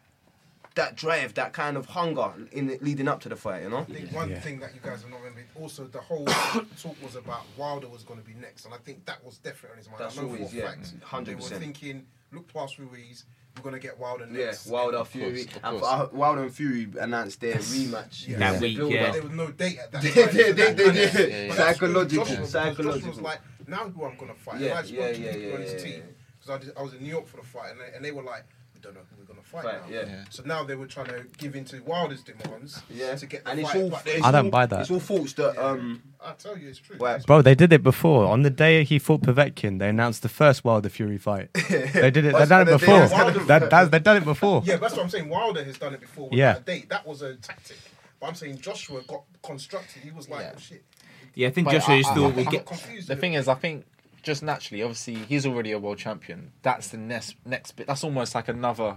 that drive, that kind of hunger in the, leading up to the fight. You know. I think one Yeah. thing that you guys have not remembered, also the whole *coughs* talk was about Wilder was going to be next, and I think that was definitely on his mind. That's I know always, for yeah, fact. 100%. They were thinking, look past Ruiz, we're going to get Wilder next. Yeah, next. Wilder Of Fury, course, of course. uh, Wilder and Fury announced their rematch. Yeah. That The week, yeah. There was no date at that *laughs* They- time. they- so they- they kind of- Yeah, yeah. that's when Psychological, Joshua- because Joshua was psychological. like, now who I'm going to fight. Yeah, and I just yeah, yeah, yeah, on his yeah, team because I, I was in New York for the fight, and they, and they were like, we don't know who we're gonna fight, Fight, now. yeah. Yeah. So now they were trying to give into Wilder's demands Yeah, to get the and it's fight. all. but it's I don't all- buy that. It's all faults that um. I tell you, it's true. Why- Bro, they did it before. On the day he fought Povetkin, they announced the first Wilder Fury fight. *laughs* They did it. They've done it before. they- Wilder- That, that, they've done it before. Yeah, that's what I'm saying. Wilder has done it before. Yeah. that date. That was a tactic. But I'm saying Joshua got constructed. He was like, Yeah. oh shit. Yeah, I think But Joshua I- still. I- I- we'd I get. confused. The thing is, I think just naturally, obviously, he's already a world champion. That's the next next bit. That's almost like another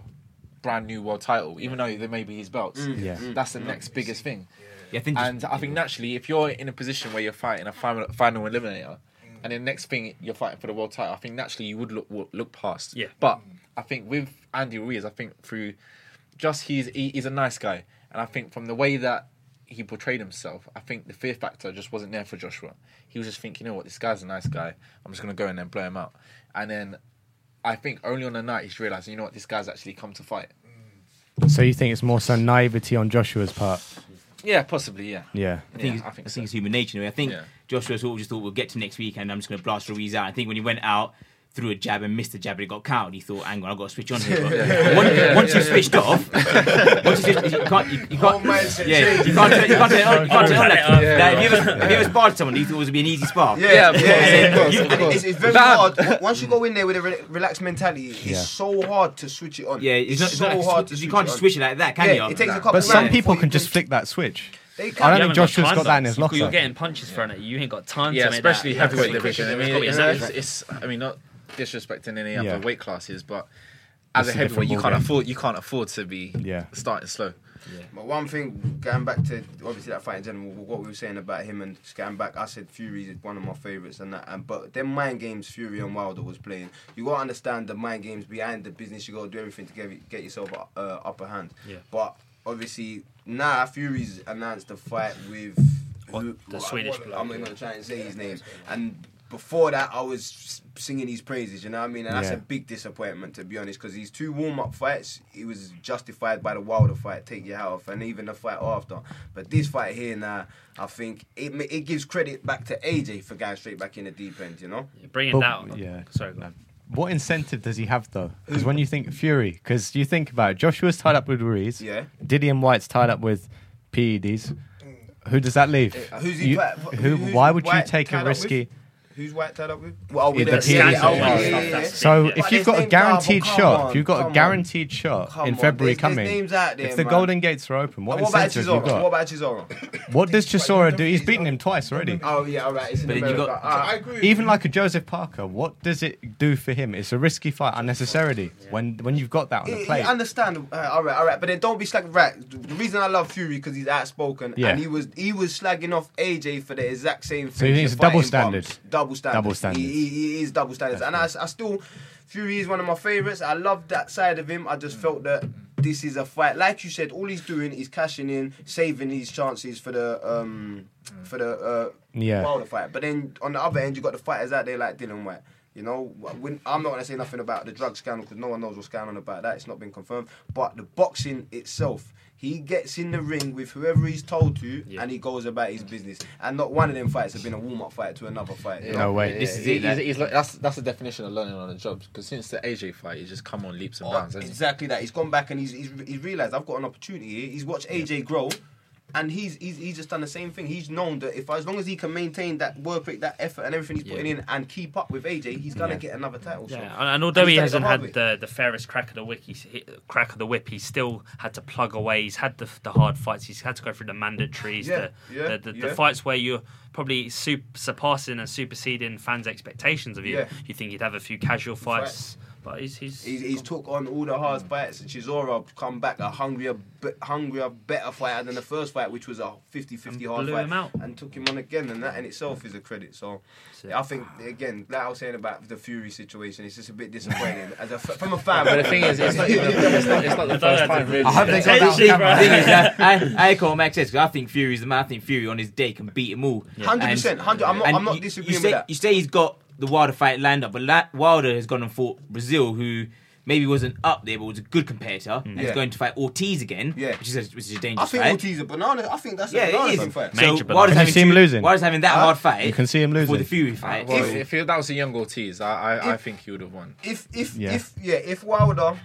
brand new world title, even though there may be his belts. Mm. Yeah. Mm. That's the mm. next biggest thing. Yeah, I think. just- And I think naturally, if you're in a position where you're fighting a final, final eliminator, and the next thing you're fighting for the world title, I think naturally you would look look past. Yeah. But I think with Andy Ruiz, I think through just he's he, he's a nice guy, and I think from the way that he portrayed himself, I think the fear factor just wasn't there for Joshua. He was just thinking, you know what, this guy's a nice guy. I'm just gonna go in there and blow him out. And then I think only on the night he's realized, you know what, this guy's actually come to fight. So you think it's more so naivety on Joshua's part? Yeah, possibly. Yeah. Yeah. I think, Yeah, it's, I I think think, so. it's human nature. I think Yeah. Joshua sort of just thought we'll get to next week and I'm just going to blast Ruiz out. I think when he went out, threw a jab and missed a jab, and it got counted. He thought, "Hang on, I've got to switch on here." *laughs* But once, once you switched off, once you, switched, you can't, you, you can't, mindset yeah, you can't, turn- you can't turn it on. You can't turn it on. Like, Yeah. like, have you ever, have you ever sparred someone? You thought it was be an easy spar? Yeah, Yeah, yeah, yeah. course, of course, You- of course. It's, it's very That- hard. Once you go in there with a re- relaxed mentality, it's Yeah. so hard to switch it on. Yeah, it's, not, it's so not like hard sw- to you can't just switch it like that, can you? it takes a Nah. couple But some people can just flick that switch. They I can. don't You think haven't got Joshua's got that in though. his You're getting punches thrown at you. You ain't got time Yeah, to make especially that. heavyweight division. I mean, it's, it's, it's, I mean, not disrespecting any Yeah. other weight classes, but as It's a a different heavyweight, you can't ballgame. afford you can't afford to be Yeah. starting slow. But one thing, going back to obviously that fight in general, what we were saying about him and just going back, I said Fury is one of my favourites and that. And but them mind games Fury and Wilder was playing, you got to understand the mind games behind the business. You got to do everything to get get yourself a uh, upper hand. Yeah. But obviously now Fury's announced the fight with What, who- the well, Swedish I'm not yeah. gonna try and say his name. And before that, I was singing his praises. You know what I mean? And that's Yeah. a big disappointment to be honest, because these two warm up fights, he was justified by the Wilder fight, take your hat off, and even the fight after. But this fight here now, I think it it gives credit back to AJ for going straight back in the deep end. You know? Bringing But- down. yeah. Sorry, go on. What incentive does he have though? Because when you think Fury, because you think about it, Joshua's tied up with Ruiz. Yeah. Dillian Whyte's tied up with PEDs. Who does that leave? Uh, who's he You- tied- who? who's why would you take a risky? with? Risky? Who's Whyte tied up with? Well, Yeah, with the the PEDs yeah, oh. So Yeah. if But you've there's got a names- guaranteed come shot, on, if you've got come a on. guaranteed shot Come in on, February there's- there's coming, names out there, if the man. golden gates are open, what And what about incentive have you Chisora? What got? about Chisora? What does Chisora do? He's beaten him twice already. Oh yeah, all right. It's in But then you America. got- I agree. with Even you. like a Joseph Parker, what does it do for him? It's a risky fight unnecessarily when when you've got that on the plate. Understand? Uh, all right, all right, but then don't be slagging. Right, the reason I love Fury because he's outspoken, Yeah. and he was he was slagging off AJ for the exact same. So you thing, think it's a double fighting standard? bumps. Double standard. Double standards. He, he, he is double standards, and I, I still Fury is one of my favorites. I love that side of him. I just felt that this is a fight, like you said. All he's doing is cashing in, saving his chances for the um for the uh, Yeah. Wilder fight. But then on the other end, you got the fighters out there like Dillian Whyte. You know, when, I'm not going to say nothing about the drug scandal because no one knows what's going on about that. It's not been confirmed. But the boxing itself, he gets in the ring with whoever he's told to, Yeah. and he goes about his business. And not one of them fights have been a warm up fight to another fight. you know? No way. This is He- it, he's- he's like- that's that's the definition of learning on the job. Because since the AJ fight, he's just come on leaps and Oh, bounds. hasn't he? exactly that. He's gone back and he's, he's he's realised I've got an opportunity here. He's watched AJ grow. And he's, he's he's just done the same thing. He's known that if as long as he can maintain that work rate, that effort, and everything he's Yeah. putting in, and keep up with AJ, he's gonna Yeah. get another title. shot. Yeah, and, and although And he hasn't the had way. the, the fairest crack of the whip, he's hit, crack of the whip, he's still had to plug away. He's had the, the hard fights. He's had to go through the mandatories, Yeah, the, yeah, the, the, yeah. the fights where you're probably sup- surpassing and superseding fans' expectations of you. Yeah. You think you'd have a few casual fights, but he's he's, He's, he's took on all the hard fights. And Chisora come back a hungrier, be- hungrier, better fighter than the first fight, which was a 50-50 hard fight, out. and took him on again. And that in itself is a credit. So it. I think again, like I was saying about the Fury situation, it's just a bit disappointing as a, from a fan. But the thing is, it's not, even, it's not, it's not the *laughs* first time. Really. I hope they got that on camera. The thing is, that *laughs* I, I echo what Max says 'cause I think Fury's the man. I think Fury on his day can beat him all. Hundred And- percent, hundred. I'm not, I'm not disagreeing you say, with that. You say he's got the Wilder fight lined up, but La- Wilder has gone and fought Breazeale, who maybe wasn't up there, but was a good competitor. Mm. And he's Yeah. going to fight Ortiz again, Yeah. which is a, which is a I dangerous thing. I think fight. Ortiz a banana. I think that's Yeah, a it banana is. fight. Major So banana. Wilder's Can you having see him two- losing? Wilder's having that Huh? hard fight. You can see him for losing. the Fury fight. Well, If- if, if that was a young Ortiz, I, I, I If- think he would have won. If if Yeah. if yeah, if Wilder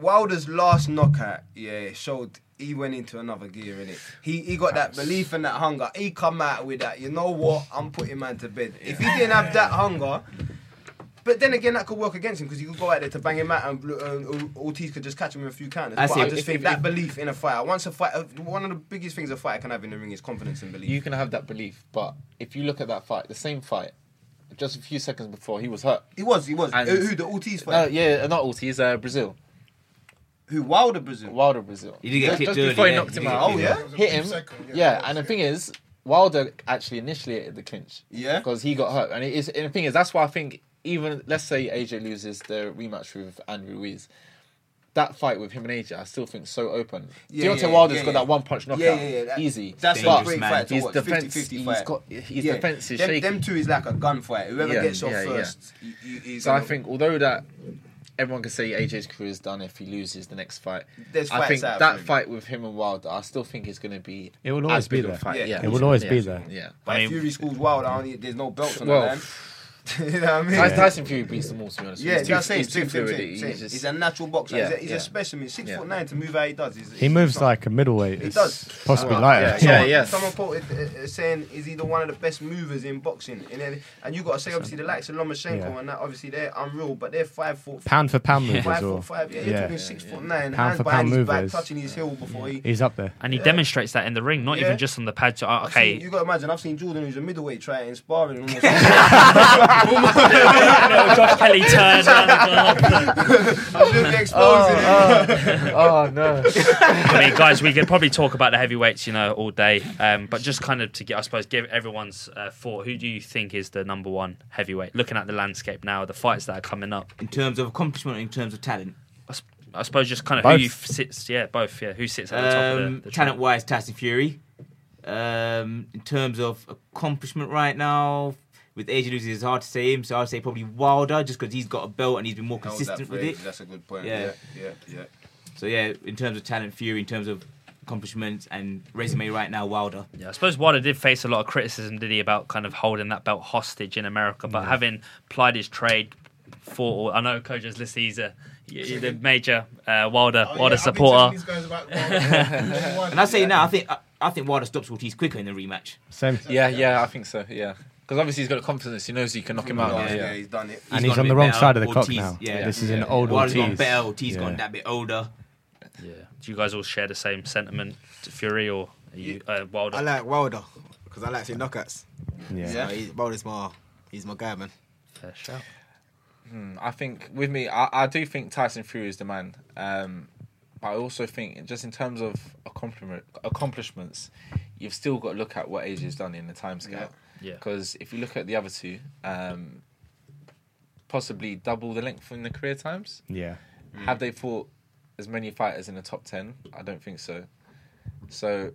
Wilder's last knockout, yeah, showed he went into another gear in it. He he got that belief and that hunger. He come out with that. You know what? I'm putting man to bed. If he didn't have that hunger. But then again, that could work against him because he could go out there to bang him out, and Blu- uh, Ortiz could just catch him in a few counters. I but see. I just If- think if- that if- belief in a fighter. Once a fighter, one of the biggest things a fighter can have in the ring is confidence and belief. You can have that belief, but if you look at that fight, the same fight, just a few seconds before, he was hurt. he was, he was. And- Uh, who the Ortiz No, fight? yeah, not Ortiz, uh, Breazeale. Who Wilder Breazeale? Wilder Breazeale. He did get just, just early, before he oh, yeah. knocked He him did out. get Oh, clipped. It was hit him. second, yeah, it and the thing is, Wilder actually initiated the clinch. Yeah. because he got hurt, and it is. And the thing is, that's why I think even let's say AJ loses the rematch with Andrew Ruiz. That fight with him and AJ, I still think so open. Yeah, Deontay yeah, Wilder's yeah, got yeah. that one punch knockout, Yeah, yeah, yeah, that- easy. That's Dangerous a great man. fight to his watch. defense, 50-50 he's fight. got his Yeah. defense is them, shaky. Them two is like a gunfight. Whoever Yeah, gets off yeah, yeah. first, he- he- he's So I gonna- think although that everyone can say AJ's career is done if he loses the next fight, There's I think out that for fight with him and Wilder, I still think is going to be. It will as always be big a there. Fight. Yeah. Yeah, It will always yeah. be there. Yeah. But I if Fury schools Wilder, there's no belts on Well, the line. *laughs* you know what I mean? Tyson, Tyson Fury beats them all. To be honest, Yeah, he's too, that's same, he's too same, same, fluid. same, He's just- He's a natural boxer. Yeah, he's, a, he's yeah. a specimen. Six Yeah. foot nine to move how he does. He's, He moves not- like a middleweight. He does. Possibly Well, lighter. yeah, Someone, yeah. someone quoted uh, uh, saying, "Is he the one of the best movers in boxing?" And, then, and you got to say, obviously, the likes of Lomachenko Yeah. and that, obviously, they're unreal, but they're five foot. Pound for pound movers Five or foot five, yeah, you're yeah. talking six foot nine, Pound hands for behind pound his back, movers. touching his heel before he. He's up there. And he demonstrates that in the ring, not even just on the pad. So, uh, I've okay, you got to imagine. I've seen Jordan, who's a middleweight, try it in sparring. *laughs* *laughs* and Josh Kelly turned around the club. *laughs* absolutely exposing him. oh no! I mean, guys, we could probably talk about the heavyweights, you know, all day. Um, but just kind of to get, I suppose, give everyone's uh, thought. Who do you think is the number one heavyweight? Looking at the landscape now, the fights that are coming up. In terms of accomplishment, in terms of talent, I suppose just kind of Both. who you f- sits, yeah, both, yeah, who sits at the top of um, the, the talent wise, Tyson Fury. Um, in terms of accomplishment right now, with AJ losing, it's hard to say him. So I'd say probably Wilder, just because he's got a belt and he's been more Held consistent with it. That's a good point. Yeah. Yeah, yeah, yeah. So yeah, in terms of talent, Fury. In terms of accomplishments and resume right now, Wilder. Yeah, I suppose Wilder did face a lot of criticism, did he, about kind of holding that belt hostage in America, but having plied his trade for, I know Kojo's list, he's a he's the major uh, Wilder Oh, Wilder yeah, I've been telling supporter. these guys about Wilder. *laughs* And I say now, I think I, I think Wilder stops Ortiz quicker in the rematch. Same. Yeah, yeah, I think so. Yeah, because obviously he's got confidence. He knows he can knock him out. Yeah, Yeah, yeah, he's done it. And He's he's on the wrong better. side of the clock now. yeah. This is Yeah. an old Wilder's gone Ortiz. better. Ortiz Yeah. gone that bit older. Yeah. Do you guys all share the same sentiment to Fury or are you uh, Wilder? I like Wilder because I like seeing knockouts. Yeah. So he, Wilder's my, he's my guy, man. Fair shout. Hmm, I think with me, I, I do think Tyson Fury is the man. Um, but I also think just in terms of accomplishment, accomplishments, you've still got to look at what AJ's done in the time scale. Yeah. Because if you look at the other two, um, possibly double the length in the career times. Yeah. Have they fought as many fighters in the top ten? I don't think so. So,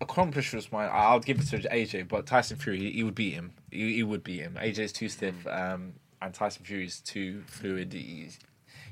accomplishments, my I'll give it to AJ, but Tyson Fury, he, he would beat him. He, he would beat him. AJ's too stiff, um, and Tyson Fury's too fluid. He,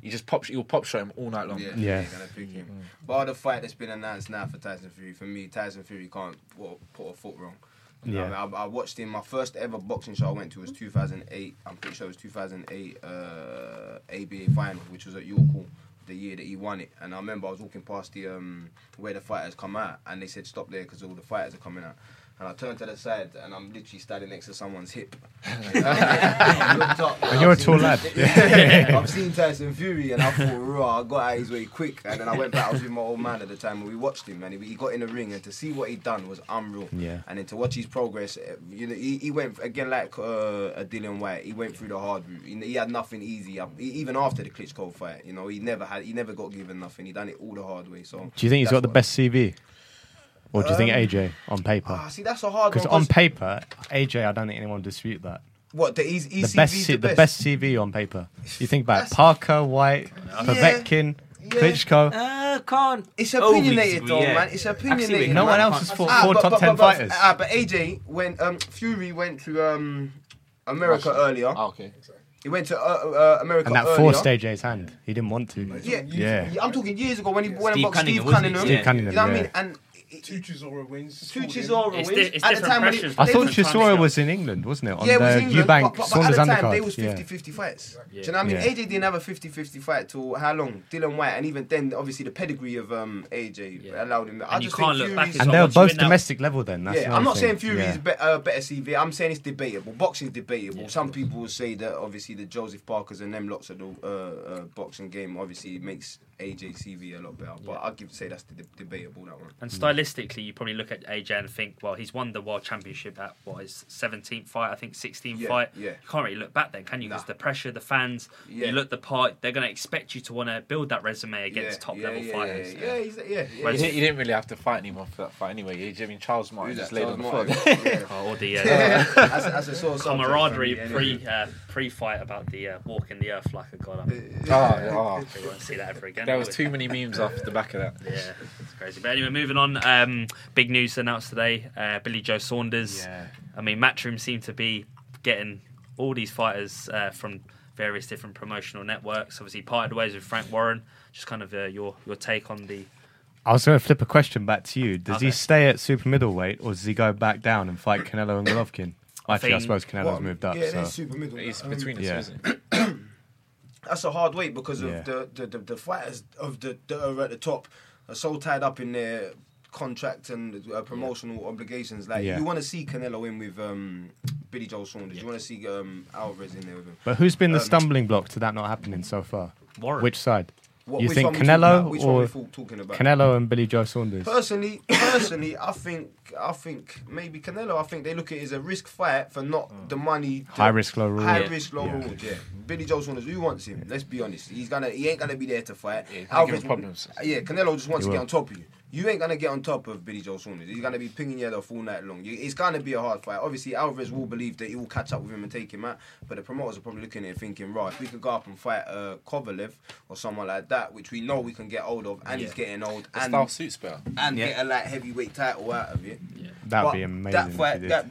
he just pop, he'll pop shot him all night long. Yeah, Yeah. yeah. Gonna pick him. Bar the fight that's been announced now for Tyson Fury, for me, Tyson Fury can't put, put a foot wrong. Yeah. I, mean? I, I watched him. My first ever boxing show I went to was 2008. I'm pretty sure it was 2008 uh, ABA final, which was at York Hall, the year that he won it. And I remember I was walking past the um, where the fighters come out, and they said stop there because all the fighters are coming out. And I turned to the side, and I'm literally standing next to someone's hip. *laughs* *laughs* I up, And you're a I've tall lad. *laughs* yeah, I've seen Tyson Fury and I thought, raw, I got out his way quick. And then I went back, I was with my old man at the time and we watched him and he, he got in the ring and to see what he'd done was unreal. Yeah. And then to watch his progress, eh, you know, he, he went, again, like uh, a Dillian Whyte, he went through the hard route. He, he had nothing easy, up- he- even after the Klitschko fight, you know, he never had, he never got given nothing. He done it all the hard way. So Do you think he's that's got the best CV? Or do you think Um, AJ on paper? Ah, see, that's a hard one. Because on paper, AJ, I don't think anyone would dispute that. what, the, his, his The best, CV's C- the best CV on paper. You think about That's- Parker, Whyte, Povetkin, Yeah. Klitschko. Uh, can't. It's overly opinionated disagree, though, yeah. man. It's I can see opinionated. where No one come else has fought Ah, four but- top ten but- but- fighters. Ah, but AJ when um, Fury went to um, America earlier. Oh, okay. He went to uh, uh, America earlier. and that earlier. forced AJ's hand. He didn't want to. Yeah, Yeah. I'm talking years ago when he went and Steve boxed Steve Cunningham, wasn't it? Cunningham. You know what I yeah. mean? And it- Two Chisora wins. Two schooled him. Chisora It's wins. di- it's At the time when pressures. it- I thought was- Chisora was in England, wasn't it? On yeah, it was the England, Eubank but, but, but Saunders at the time undercard. they was yeah. 50-50 fights. Yeah. Do you know what I mean? Yeah. AJ didn't have a 50-50 fight till how long? Dillian Whyte, and even then, obviously the pedigree of um, AJ Yeah. allowed him. I And you just can't think look back Fury's- And they were both win that- domestic level then. That's yeah, I'm not saying Fury is be- uh, better CV. I'm saying it's debatable. Boxing's debatable. Some people will say that obviously the Joseph Parkers and them lots of the uh, uh, boxing game obviously makes AJ CV a lot better. But Yeah. I'd give say that's the, debatable that one. And stylistically, you probably look at AJ and think, well, he's won the world championship at what his 17th fight, I think 16th Yeah, fight. yeah. You can't really look back then, can you? Because Nah. the pressure, the fans, Yeah. you look the part, they're going to expect you to want to build that resume against yeah, top yeah, level yeah, fighters. Yeah, yeah, he's, yeah. yeah, You Whereas- didn't, you didn't really have to fight anyone for that fight anyway. You- I mean, Charles Martin Who's just that? laid Charles on the floor. *laughs* Oh, or the uh, Yeah. That's a- a sort of subject camaraderie pre uh, pre fight about the uh, walking the earth like a god. I oh, oh. we won't see that ever again. There was too many memes off the back of that. *laughs* Yeah, it's crazy. But anyway, moving on. Um, big news announced today. Uh, Billy Joe Saunders. Yeah. I mean, Matchroom seem to be getting all these fighters uh, from various different promotional networks. Obviously, parted ways with Frank Warren. Just kind of uh, your your take on the. I was going to flip a question back to you. Does Okay. he stay at super middleweight or does he go back down and fight Canelo and Golovkin? I Actually, I think- suppose Canelo's Well, moved up. Yeah, so. they're super middle. He's Um, between us, yeah. *clears throat* *clears throat* isn't he? that's a hard weight because of Yeah. the, the, the, the fighters of the that are at the top are so tied up in their contract and uh, promotional obligations. Like Yeah. you want to see Canelo in with um, Billy Joe Saunders. You want to see um, Alvarez in there with him. But who's been the Um, stumbling block to that not happening so far? Warren. Which side? What, You which think one Canelo about? Which or we talking about? Canelo and Billy Joe Saunders. Personally, personally, I think I think maybe Canelo. I think they look at it as a risk fight for not the money. the High risk, low reward. High Yeah. risk, low Yeah. reward. Yeah. Billy Joe Saunders. Who wants him? Let's be honest. He's gonna. He ain't gonna be there to fight. Yeah, he's give Alvarez- problems. Yeah. Canelo just wants He to get on top of you. You ain't gonna get on top of Billy Joe Saunders. He's gonna be pinging you the full night long. You, it's gonna be a hard fight. Obviously, Alvarez will believe that he will catch up with him and take him out. But the promoters are probably looking at it thinking, right, if we could go up and fight uh, Kovalev or someone like that, which we know we can get hold of, and he's getting old, The and style suits better. and Yeah. get a light heavyweight title out of it. That'd But be amazing. That fight, did. that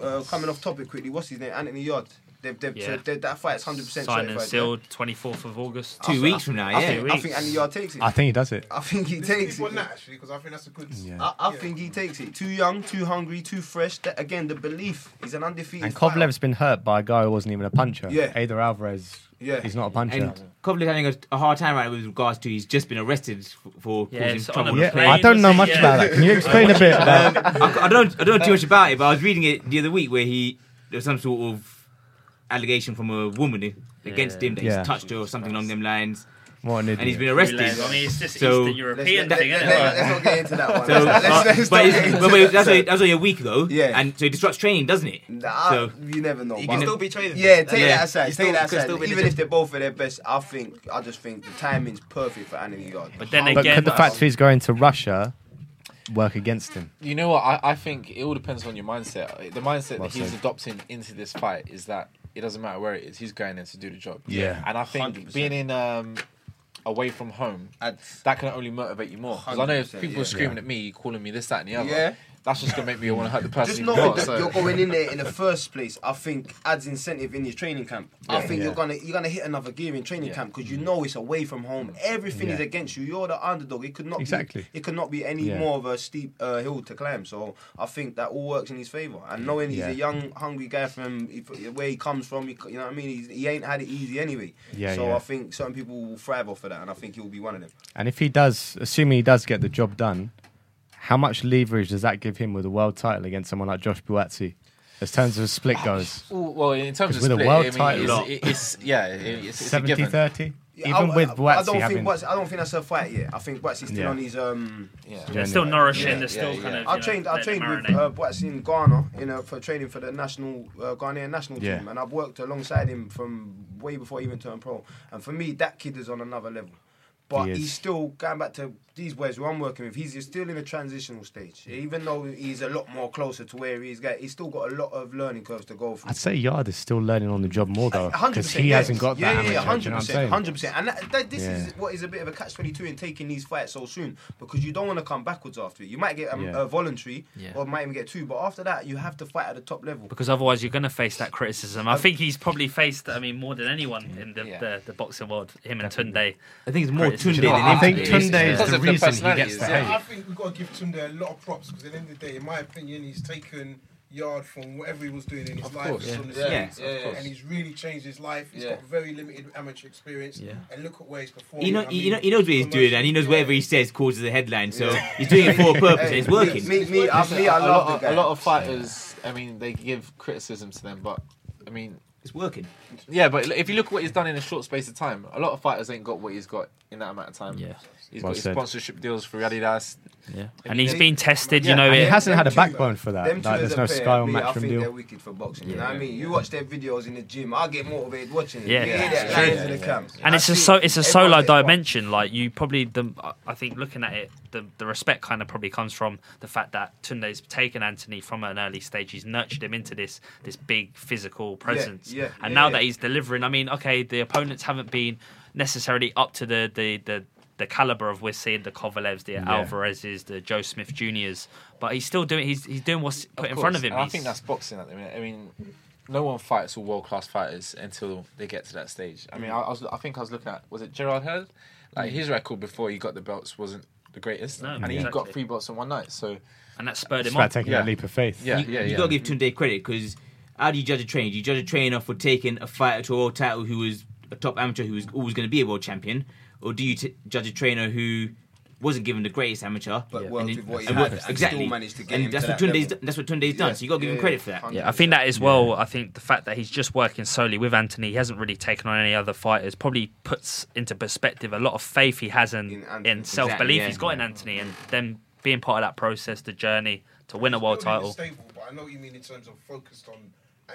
uh, coming off topic quickly. What's his name? Anthony Yarde. They've, they've, Yeah. they that fight's hundred percent Signed and sealed 24th of August. Two I- weeks from now, I yeah. think, Two I think Anthony Yarde takes it. I think he does it. I think he Let's takes keep on it. that actually because I think that's a good. Yeah. I, I think he takes it. Too young, too hungry, too fresh. That, again, the belief. He's an undefeated. And fighter. Kovalev's been hurt by a guy who wasn't even a puncher. Yeah. Either Alvarez, Yeah. he's not a puncher. And Kovalev having a, a hard time right now with regards to he's just been arrested f- for Yeah, causing it's on trouble. a yeah, plane, I don't know much he? about that. Can you explain a bit about? Um, I, I don't I don't know too much about it, but I was reading it the other week where he there was some sort of allegation from a woman against Yeah. him that Yeah. he's touched her or something along them lines, What an idiot. and he's been arrested. I arrested. mean, it's just So- Eastern Let's, European let, thing, let, isn't let, it? let's not get into that one. So, Let's- let's- uh, let's but, not it's, get into but wait, that. that's, only, that's only a week though, Yeah. and so it disrupts training, doesn't it? Nah, So- you never know. You but- can still be training. Yeah, take Yeah. that aside. Take still- that aside. Even legit. if they're both at their best, I think I just think the timing's perfect for Anthony Yarde. But then again... But could the fact that he's going to Russia work against him? You know what? I, I think it all depends on your mindset. The mindset Well that he's said. adopting into this fight is that it doesn't matter where it is. He's going in to do the job. Yeah. And I think 100%. being in um, away from home, that can only motivate you more. Because I know if people yeah. are screaming at me, calling me this, that, and the other. Yeah. That's just gonna make me want to hurt the person. Just even know more, that so- you're going in there in the first place. I think adds incentive in your training camp. I Yeah. think Yeah. you're gonna you're gonna hit another gear in training Yeah. camp because you know it's away from home. Everything is Yeah. against you. You're the underdog. It could not Exactly. Be, it could not be any Yeah. more of a steep uh, hill to climb. So I think that all works in his favor. And knowing he's Yeah. a young, hungry guy from if- where he comes from, he, you know what I mean. He's, he ain't had it easy anyway. Yeah, so yeah. I think certain people will thrive off of that, and I think he'll be one of them. And if he does, assuming he does get the job done, how much leverage does that give him with a world title against someone like Josh Buatsi? As terms of a split goes, well, in terms of with a split, world I mean, title- it's, it's, yeah, it- it's, it's a given. 70-30? Yeah, Even I, with I, I don't having... think Buatsi, I don't think that's a fight yet. I think Buatsi's still Yeah. on his um. Yeah. they're still nourishing. Yeah, they're still yeah, kind yeah. of. I you know, trained. I trained with marinate. uh, Buatsi in Ghana, you know, for training for the national uh, Ghanaian national Yeah. team, and I've worked alongside him from way before he even turned pro. And for me, that kid is on another level. But He is. he's still going back to these boys who I'm working with. He's still in a transitional stage, even though he's a lot more closer to where he's got. He's still got a lot of learning curves to go through. I'd say Yarde is still learning on the job more though, because he yeah. hasn't got yeah, that Yeah, amateur. do you hundred know what I'm percent, hundred percent. And that, that, this Yeah. is what is a bit of a catch twenty two in taking these fights so soon because you don't want to come backwards after it. You might get um, Yeah. a voluntary, Yeah. or might even get two, but after that, you have to fight at the top level. because otherwise you're going to face that criticism. I think he's probably faced, I mean, more than anyone in the, Yeah. the, the boxing world, him and Tunde. I think it's more Tunde is- the I think Tunde is Because the of the reason he gets personalities, the yeah. hate. I think we've got to give Tunde a lot of props because at the end of the day, in my opinion, he's taken Yarde from whatever he was doing in his Of life course. on the Yeah. Yeah, yeah, yeah. and he's really changed his life. He's Yeah. got very limited amateur experience, Yeah. and look at where he's performing. He, know, I he, mean, know, he knows what he's doing, and he knows commercial- whatever he says causes a headline. So he's doing it for a *laughs* purpose, and it's working. Me, me, I, me, I a, love lot of, a lot of fighters, I mean, they give criticism to them, but I mean, It's working. yeah, but if you look at what he's done in a short space of time, a lot of fighters ain't got what he's got in that amount of time. Yeah. He's Well got his sponsorship deals for Adidas. Yeah, I and mean, he's they- been tested. Yeah, You know, And he hasn't had a Them two- backbone for that. Like, there's no pair, Sky or me, I Matchroom think deal. they're wicked for boxing. You know what I mean? You watch their videos in the gym, I get motivated watching it. Yeah. you hear Yeah. that Yeah. Yeah. in the camp. and it's a so it's a solo dimension. Like you probably the I think looking at it, the the respect kind of probably comes from the fact that Tunde's taken Anthony from an early stage. He's nurtured him into this this big physical presence, yeah, and yeah, now yeah. that he's delivering, I mean, okay, the opponents haven't been necessarily up to the the the. The caliber of we're seeing the Kovalevs, the Alvarez's, the Joe Smith Juniors, but he's still doing. He's he's doing what's put in front of him. And I think that's boxing at the minute. I mean, no one fights all world class fighters until they get to that stage. I mean, I, I was, I think I was looking at was it Jarrett Hurd? Like his record before he got the belts wasn't the greatest, No, and he got three belts in one night. So and that spurred It's him on. about taking Yeah. that leap of faith. yeah, you, yeah, you yeah. gotta give Tunde credit because how do you judge a trainer? Do you judge a trainer for taking a fighter to a world title who was a top amateur who was always going to be a world champion, or do you t- judge a trainer who wasn't given the greatest amateur, But and worked then- with what he and had exactly, still managed to get and him that's to what that Tunde's that's what Tunde's done. So you got to give him credit for that. Yeah, I think that as well. I think the fact that he's just working solely with Anthony, he hasn't really taken on any other fighters, probably puts into perspective a lot of faith he has in, In in, self belief Exactly, yeah. he's got in Anthony, and then being part of that process, the journey to win a world Still title. Stable, but I know what you mean in terms of focused on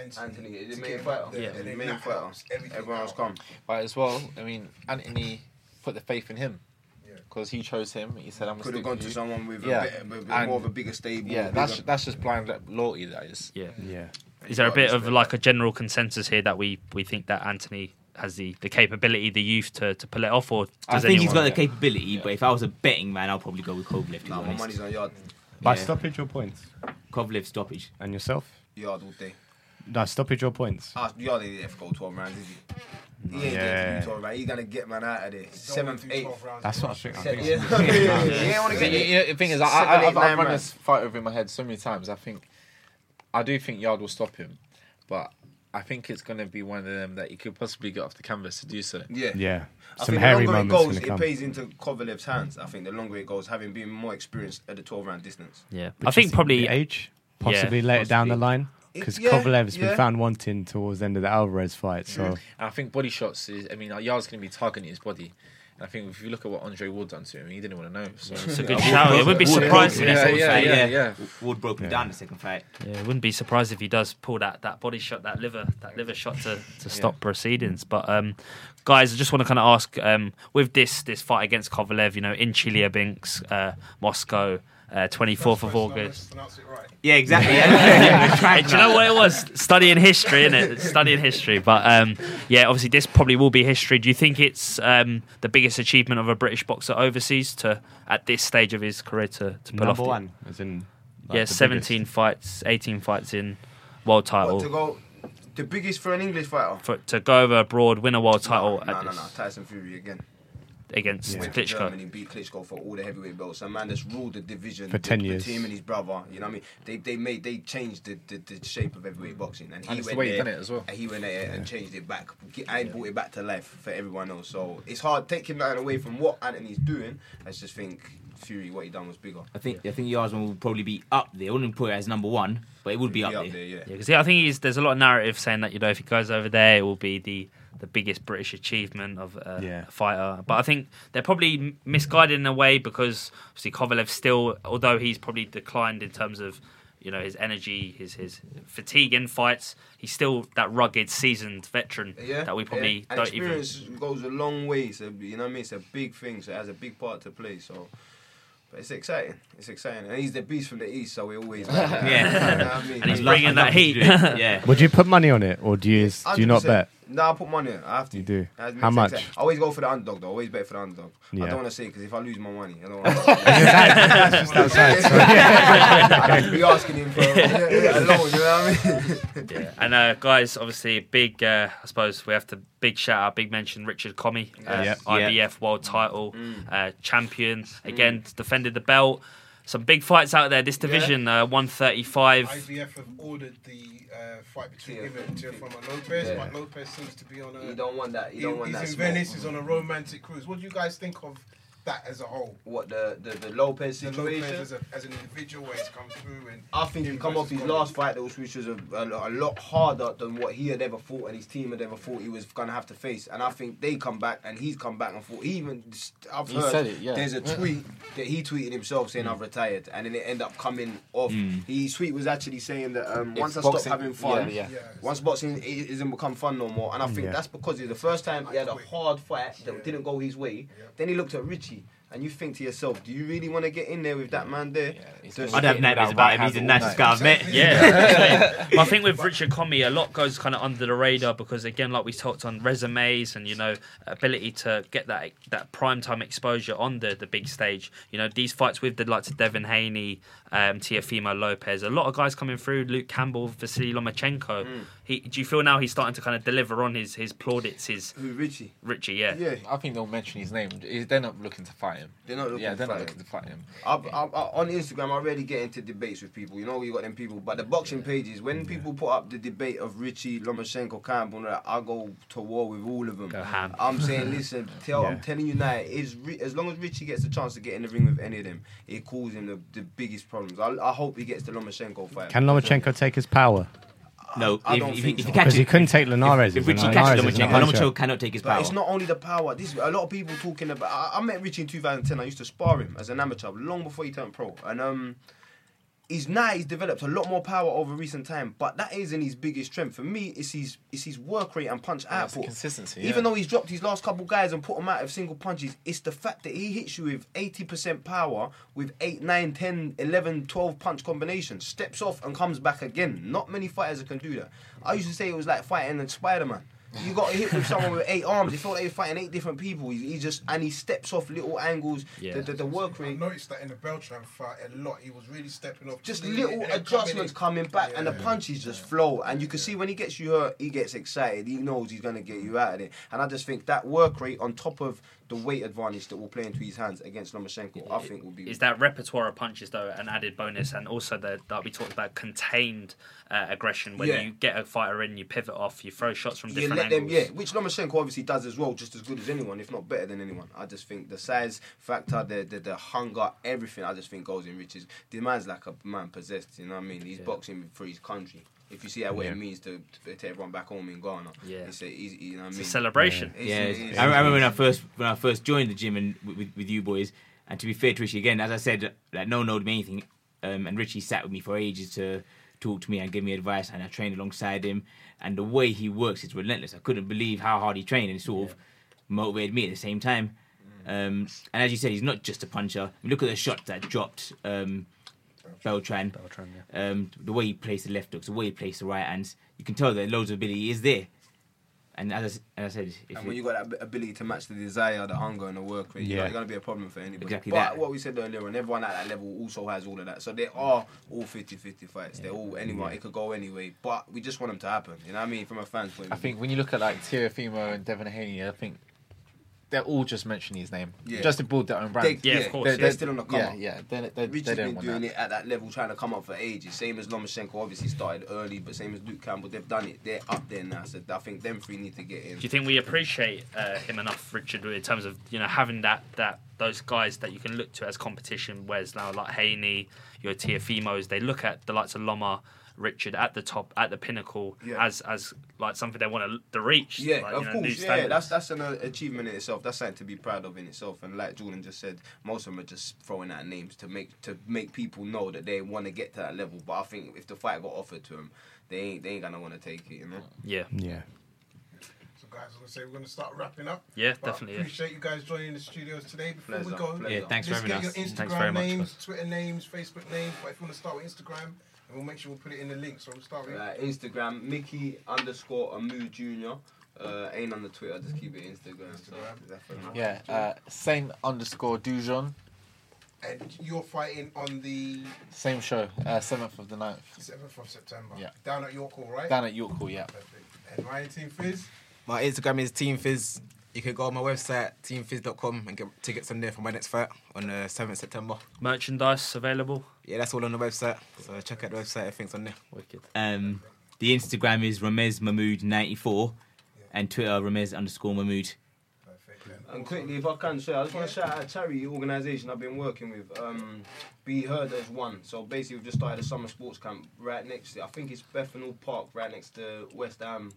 Anthony. Anthony, the to main get fighter. Yeah. and the then main that fighter. Everyone else out. come. But as well, I mean, Anthony put the faith in him Yeah. because he chose him. He said, "I'm gonna Could have gone to you." someone with Yeah. a bit, with And- more of a bigger stable. Yeah, bigger- that's that's just blind loyalty. That is. Yeah. Yeah. Is there a bit of like a general consensus here that we, we think that Anthony has the, the capability, the youth to, to pull it off, or does I think he's got the capability, Yeah. but if I was a betting man, I'll probably go with Kovalev. To be Nah, my honest. money's on Yarde. By Yeah. stoppage or points? Kovalev stoppage. And yourself? Yarde all day. No, stoppage or points. Ah, Yarde ain't have to go 12 rounds, is he? He ain't Yeah. getting to do 12 rounds. He's gonna get man out of there. Seventh, eighth. That's what I think. I Yeah, *laughs* yeah, yeah. He wanna The, get you know, the thing is, I, I, I've, I've run this fight over in my head so many times. I think, I do think Yarde will stop him, but I think it's going to be one of them that he could possibly get off the canvas to do so. Yeah. Yeah. I Some think hairy the longer it moments goes, going it come. plays into Kovalev's hands. I think the longer it goes, having been more experienced at the 12 round distance. Yeah, Which I think probably the age, possibly Yeah, later down the line. Because Yeah, Kovalev's been found wanting towards the end of the Alvarez fight. So And I think body shots is. I mean, Yarde's going to be targeting his body. And I think if you look at what Andre Ward done to him, he didn't want to know. So it's a good shout. It wouldn't be surprising. surprised. broke him in Yeah, yeah, yeah, yeah. Ward broke him Yeah. down the second fight. Yeah, wouldn't be surprised if he does pull that, that body shot, that liver, that liver shot to, to stop proceedings. But um, guys, I just want to kind of ask um, with this this fight against Kovalev, you know, in Chelyabinsk, uh, Moscow, uh, twenty fourth of August. let's pronounce it right. Yeah, exactly. *laughs* Yeah. Hey, *laughs* do you know what it was? Studying history, innit? Studying history. But um, yeah, obviously this probably will be history. Do you think it's um, the biggest achievement of a British boxer overseas to at this stage of his career to, to pull off? number one, as in like, yeah, seventeen biggest. fights, eighteen fights in world title. What, to go the biggest for an English fighter? for, to go over abroad, win a world title No, at no, no, no. Tyson Fury again. Against Went to Klitschko. Germany, beat Klitschko for all the heavyweight belts. A man that's ruled the division For the- 10 the years. team and his brother. You know what I mean? They they made they changed the, the, the shape of heavyweight boxing, and he And it's the went way he there. done it as well. And he went there and changed it back. I brought it back to life for everyone else. So it's hard taking that away from what Anthony's doing. I just think Fury, what he done was bigger. I think I think Yardman will probably be up there. I wouldn't put it as number one, but it would be up, there. yeah. Yeah, because I think he's, there's a lot of narrative saying that you know if he goes over there, it will be the the biggest British achievement of uh, Yeah. a fighter. But I think they're probably misguided in a way because obviously Kovalev still, although he's probably declined in terms of you know his energy, his his fatigue in fights, he's still that rugged, seasoned veteran Yeah, that we probably yeah. don't even. experience goes a long way. So you know what I mean. It's a big thing. So it has a big part to play. So. But it's exciting. It's exciting. And he's the beast from the east, so we always *laughs* like that. Yeah. You know what I mean? And he's bringing that heat. yeah. Would you put money on it, or do you do you not bet? Nah, I put money. in. I have to. You do? That How much? sense. I always go for the underdog though. I Always bet for the underdog. I don't want to say because if I lose my money, I don't want to. I have to be asking him for a loan. You know what I mean? *laughs* Yeah, and uh, guys, obviously, big. Uh, I suppose we have to big shout out, big mention Richard Commey, uh, Yep. IBF world title uh, champion. Again, defended the belt. Some big fights out there. This division, uh, 135. IBF have ordered the uh, fight between Teofimo. him and Teofimo Lopez, Yeah. but Lopez seems to be on a. You don't want that. You he- don't want he's that. in smoke. Venice. He's on a romantic cruise. What do you guys think of that as a whole? What the the, the Lopez The situation? Lopez as, a, as an individual, where he's come through and. I think he him come off his Conor. last fight, those which was a, a, a lot harder than what he had ever thought and his team had ever thought he was gonna have to face. And I think they come back and he's come back and thought he even I've He heard said it, yeah. there's a tweet that he tweeted himself saying Mm. I've retired, and then it ended up coming off. His tweet was actually saying that um, If once I stop boxing- having fun, yeah, yeah. Yeah. once boxing i- isn't become fun no more, and I think Yeah. that's because it's the first time he had a hard fight that didn't go his way. Then he looked at Richie. And you think to yourself, do you really want to get in there with that man there? he's Just- I'd have nightmares about him. He's the hat all nicest guy I've met. *laughs* Yeah, *laughs* but I think with Richard Commey, a lot goes kind of under the radar because, again, like we talked on resumes and you know ability to get that that prime time exposure on the the big stage. You know these fights with the likes of Devin Haney, um, Teofimo Lopez, a lot of guys coming through. Luke Campbell, Vasily Lomachenko. He, do you feel now he's starting to kind of deliver on his his plaudits, his Who Richie? Richie? Yeah, Yeah, I think they'll mention his name. They're not looking to fight him. They're not looking yeah, to they're not fight looking to fight him. I, I, I, on Instagram, I rarely get into debates with people. You know, you got them people, but the boxing pages, when people put up the debate of Richie, Lomachenko, Campbell, and that, I go to war with all of them. Go ham. I'm saying, *laughs* listen, tell, I'm telling you now, is as long as Richie gets a chance to get in the ring with any of them, it causes him the, the biggest problems. I, I hope he gets the Lomachenko fight. Can Lomachenko take his power? No, I if, don't if, think if so. you catch Because he it, couldn't take Linares. if Richie catches Lomachenko, Lomachenko cannot take his But power. it's not only the power. This a lot of people talking about. I, I met Richie in 2010. I used to spar him as an amateur long before he turned pro, and um, he's now he's developed a lot more power over recent time. But that isn't his biggest strength. For me, it's his it's his work rate and punch oh, Yeah, it's output. consistency, Even yeah. though he's dropped his last couple guys and put them out of single punches, it's the fact that he hits you with 80% power with 8, 9, 10, 11, 12 punch combinations, steps off and comes back again. Not many fighters can do that. I used to say it was like fighting a Spider Man. You got hit with someone with eight arms. It felt like you're fighting eight different people. He, he just and he steps off little angles. Yeah. The, the, the work I rate. noticed that in the Beltran fight a lot. He was really stepping off. Just little adjustments coming coming back, and the Yeah. punches just flow. And you can see when he gets you hurt, he gets excited. He knows he's gonna get you out of it. And I just think that work rate on top of the weight advantage that will play into his hands against Lomachenko, I think will be. Is that repertoire of punches though an added bonus, and also the that we talked about contained uh, aggression when Yeah. you get a fighter in, you pivot off, you throw shots from different let them, angles. yeah, which Lomachenko obviously does as well, just as good as anyone, if not better than anyone. I just think the size factor, the the, the hunger, everything, I just think goes in riches. The man's like a man possessed, you know what I mean? He's boxing for his country. If you see how what Yeah. it means to, to to everyone back home in Ghana, Yeah. it's a, easy, you know what I It's mean? a celebration. It's- Yeah, it it's- I, I remember when I first when I first joined the gym and with, with, with you boys. And to be fair to Richie again, as I said, like no one knowed me anything, um, and Richie sat with me for ages to talk to me and give me advice, and I trained alongside him. And the way he works is relentless. I couldn't believe how hard he trained, and it sort of motivated me at the same time. Um, and as you said, he's not just a puncher. Look at the shot that dropped um, Beltran. Beltran, yeah. Um, the way he plays the left hooks, the way he plays the right hands, you can tell that loads of ability is there. And as I, s- as I said, if And when it- you got that ability to match the desire, the hunger, and the work rate, Yeah. yeah. it's going to be a problem for anybody. Exactly but that. what we said earlier, and everyone at that level also has all of that. So they are all 50 50 fights. They're all anyone, it could go anyway. But we just want them to happen. You know what I mean? From a fan's point I of view. think when you look at like Teofimo and Devin Haney, I think they're all just mentioning his name Yeah. just to build their own brand. They- Yeah, of course, They're, yeah. they're still on the come yeah, up. yeah, they, they, Richie's they don't been doing that. it at that level, trying to come up for ages. Same as Lomachenko, obviously started early, but same as Luke Campbell, they've done it. They're up there now, so I think them three need to get in. Do you think we appreciate uh, him enough, Richard, in terms of you know having that that those guys that you can look to as competition? Whereas now, like Haney, your Teofimos, they look at the likes of Loma, Richard at the top, at the pinnacle, Yeah. as as like something they want to, to reach. Yeah, like, of you know, course. Yeah, that's that's an uh, achievement in itself. That's something to be proud of in itself. And like Jordan just said, most of them are just throwing out names to make to make people know that they want to get to that level. But I think if the fight got offered to them, they ain't they ain't gonna want to take it. You know. yeah, Yeah. So guys, I'm gonna say we're gonna start wrapping up. Yeah, But definitely, yeah. Appreciate you guys joining the studios today. Before we go, pleasure. yeah, thanks for let's having get us. your Thanks Instagram very much, names. Twitter names, Facebook names. But if you want to start with Instagram, and we'll make sure we'll put it in the link. So we'll start with Uh, Instagram Mickey underscore Amoo Junior. Uh, ain't on the Twitter. Just keep it Instagram. Instagram. that's for now. Yeah, uh, Saint underscore Dujon. And you're fighting on the Same show, uh, 7th of the 9th. 7th of September. Yeah. Down at York Hall, right? Down at York Hall, yeah. Perfect. And Ryan Team Fizz. My Instagram is Team Fizz. You can go on my website, teamfizz.com, and get tickets on there for my next fight on the 7th September. Merchandise available. Yeah, that's all on the website. So check out the website, everything's on there. Wicked. Um, the Instagram is Ramez Mahmood 94 and Twitter Ramez underscore Mahmood. And quickly, if I can share, I just want to shout out a charity organisation I've been working with. Um, Be Heard as One. So basically, we've just started a summer sports camp right next to, I think it's Bethnal Park, right next to West Ham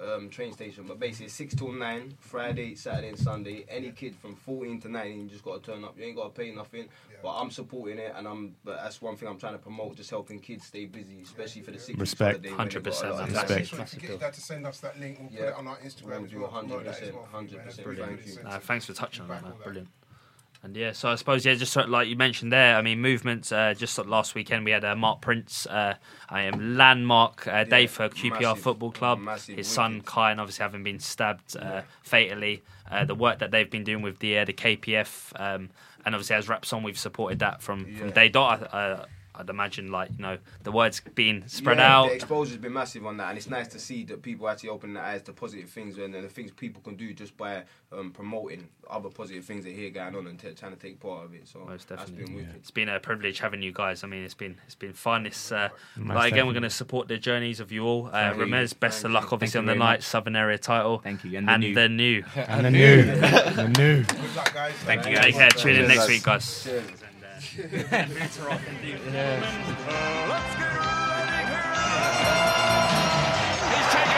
um, train station. But basically, 6 till 9, Friday, Saturday, and Sunday. Any kid from 14 to 19, you just got to turn up. You ain't got to pay nothing. Yeah. But I'm supporting it, and I'm. But that's one thing I'm trying to promote, just helping kids stay busy, especially for the six Respect. holiday when they've got a 100%, lot of Respect. Make sure you get your dad to send us that link. We'll put Yeah. it on our Instagram Will as do, well. Promote that as 100%, well for you, man. That's 100%, really thank you. sense. Uh, thanks for touching on that, man. that. Brilliant. And yeah, so I suppose yeah, just sort of like you mentioned there. I mean, movements. Uh, just sort of last weekend we had uh, Mark Prince. Uh, I am landmark uh, day Yeah, for QPR massive, Football Club. His son. Kai, and obviously having been stabbed uh, fatally. Uh, the work that they've been doing with the uh, the KPF, um, and obviously as Wraps On, we've supported that from from day dot. Uh, I'd imagine like you know the words being spread yeah, out. The exposure's been massive on that, and it's nice to see that people actually open their eyes to positive things and the things people can do just by um, promoting other positive things they here going on and t- trying to take part of it. So Most that's definitely. been wicked. It's been a privilege having you guys. I mean, it's been it's been fun. It's uh, like again, we're going to support the journeys of you all. Uh, Ramez, best Thank of luck, obviously on the very night much. Southern Area title. Thank you. And the And new. the new. And the new, *laughs* the new. Good luck, guys. Thank you. Thank Take you. care. Tune in next week, guys. Cheers. He's taken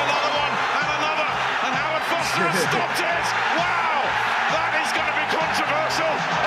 another one and another, and Howard Foster has stopped it. Wow, that is going to be controversial.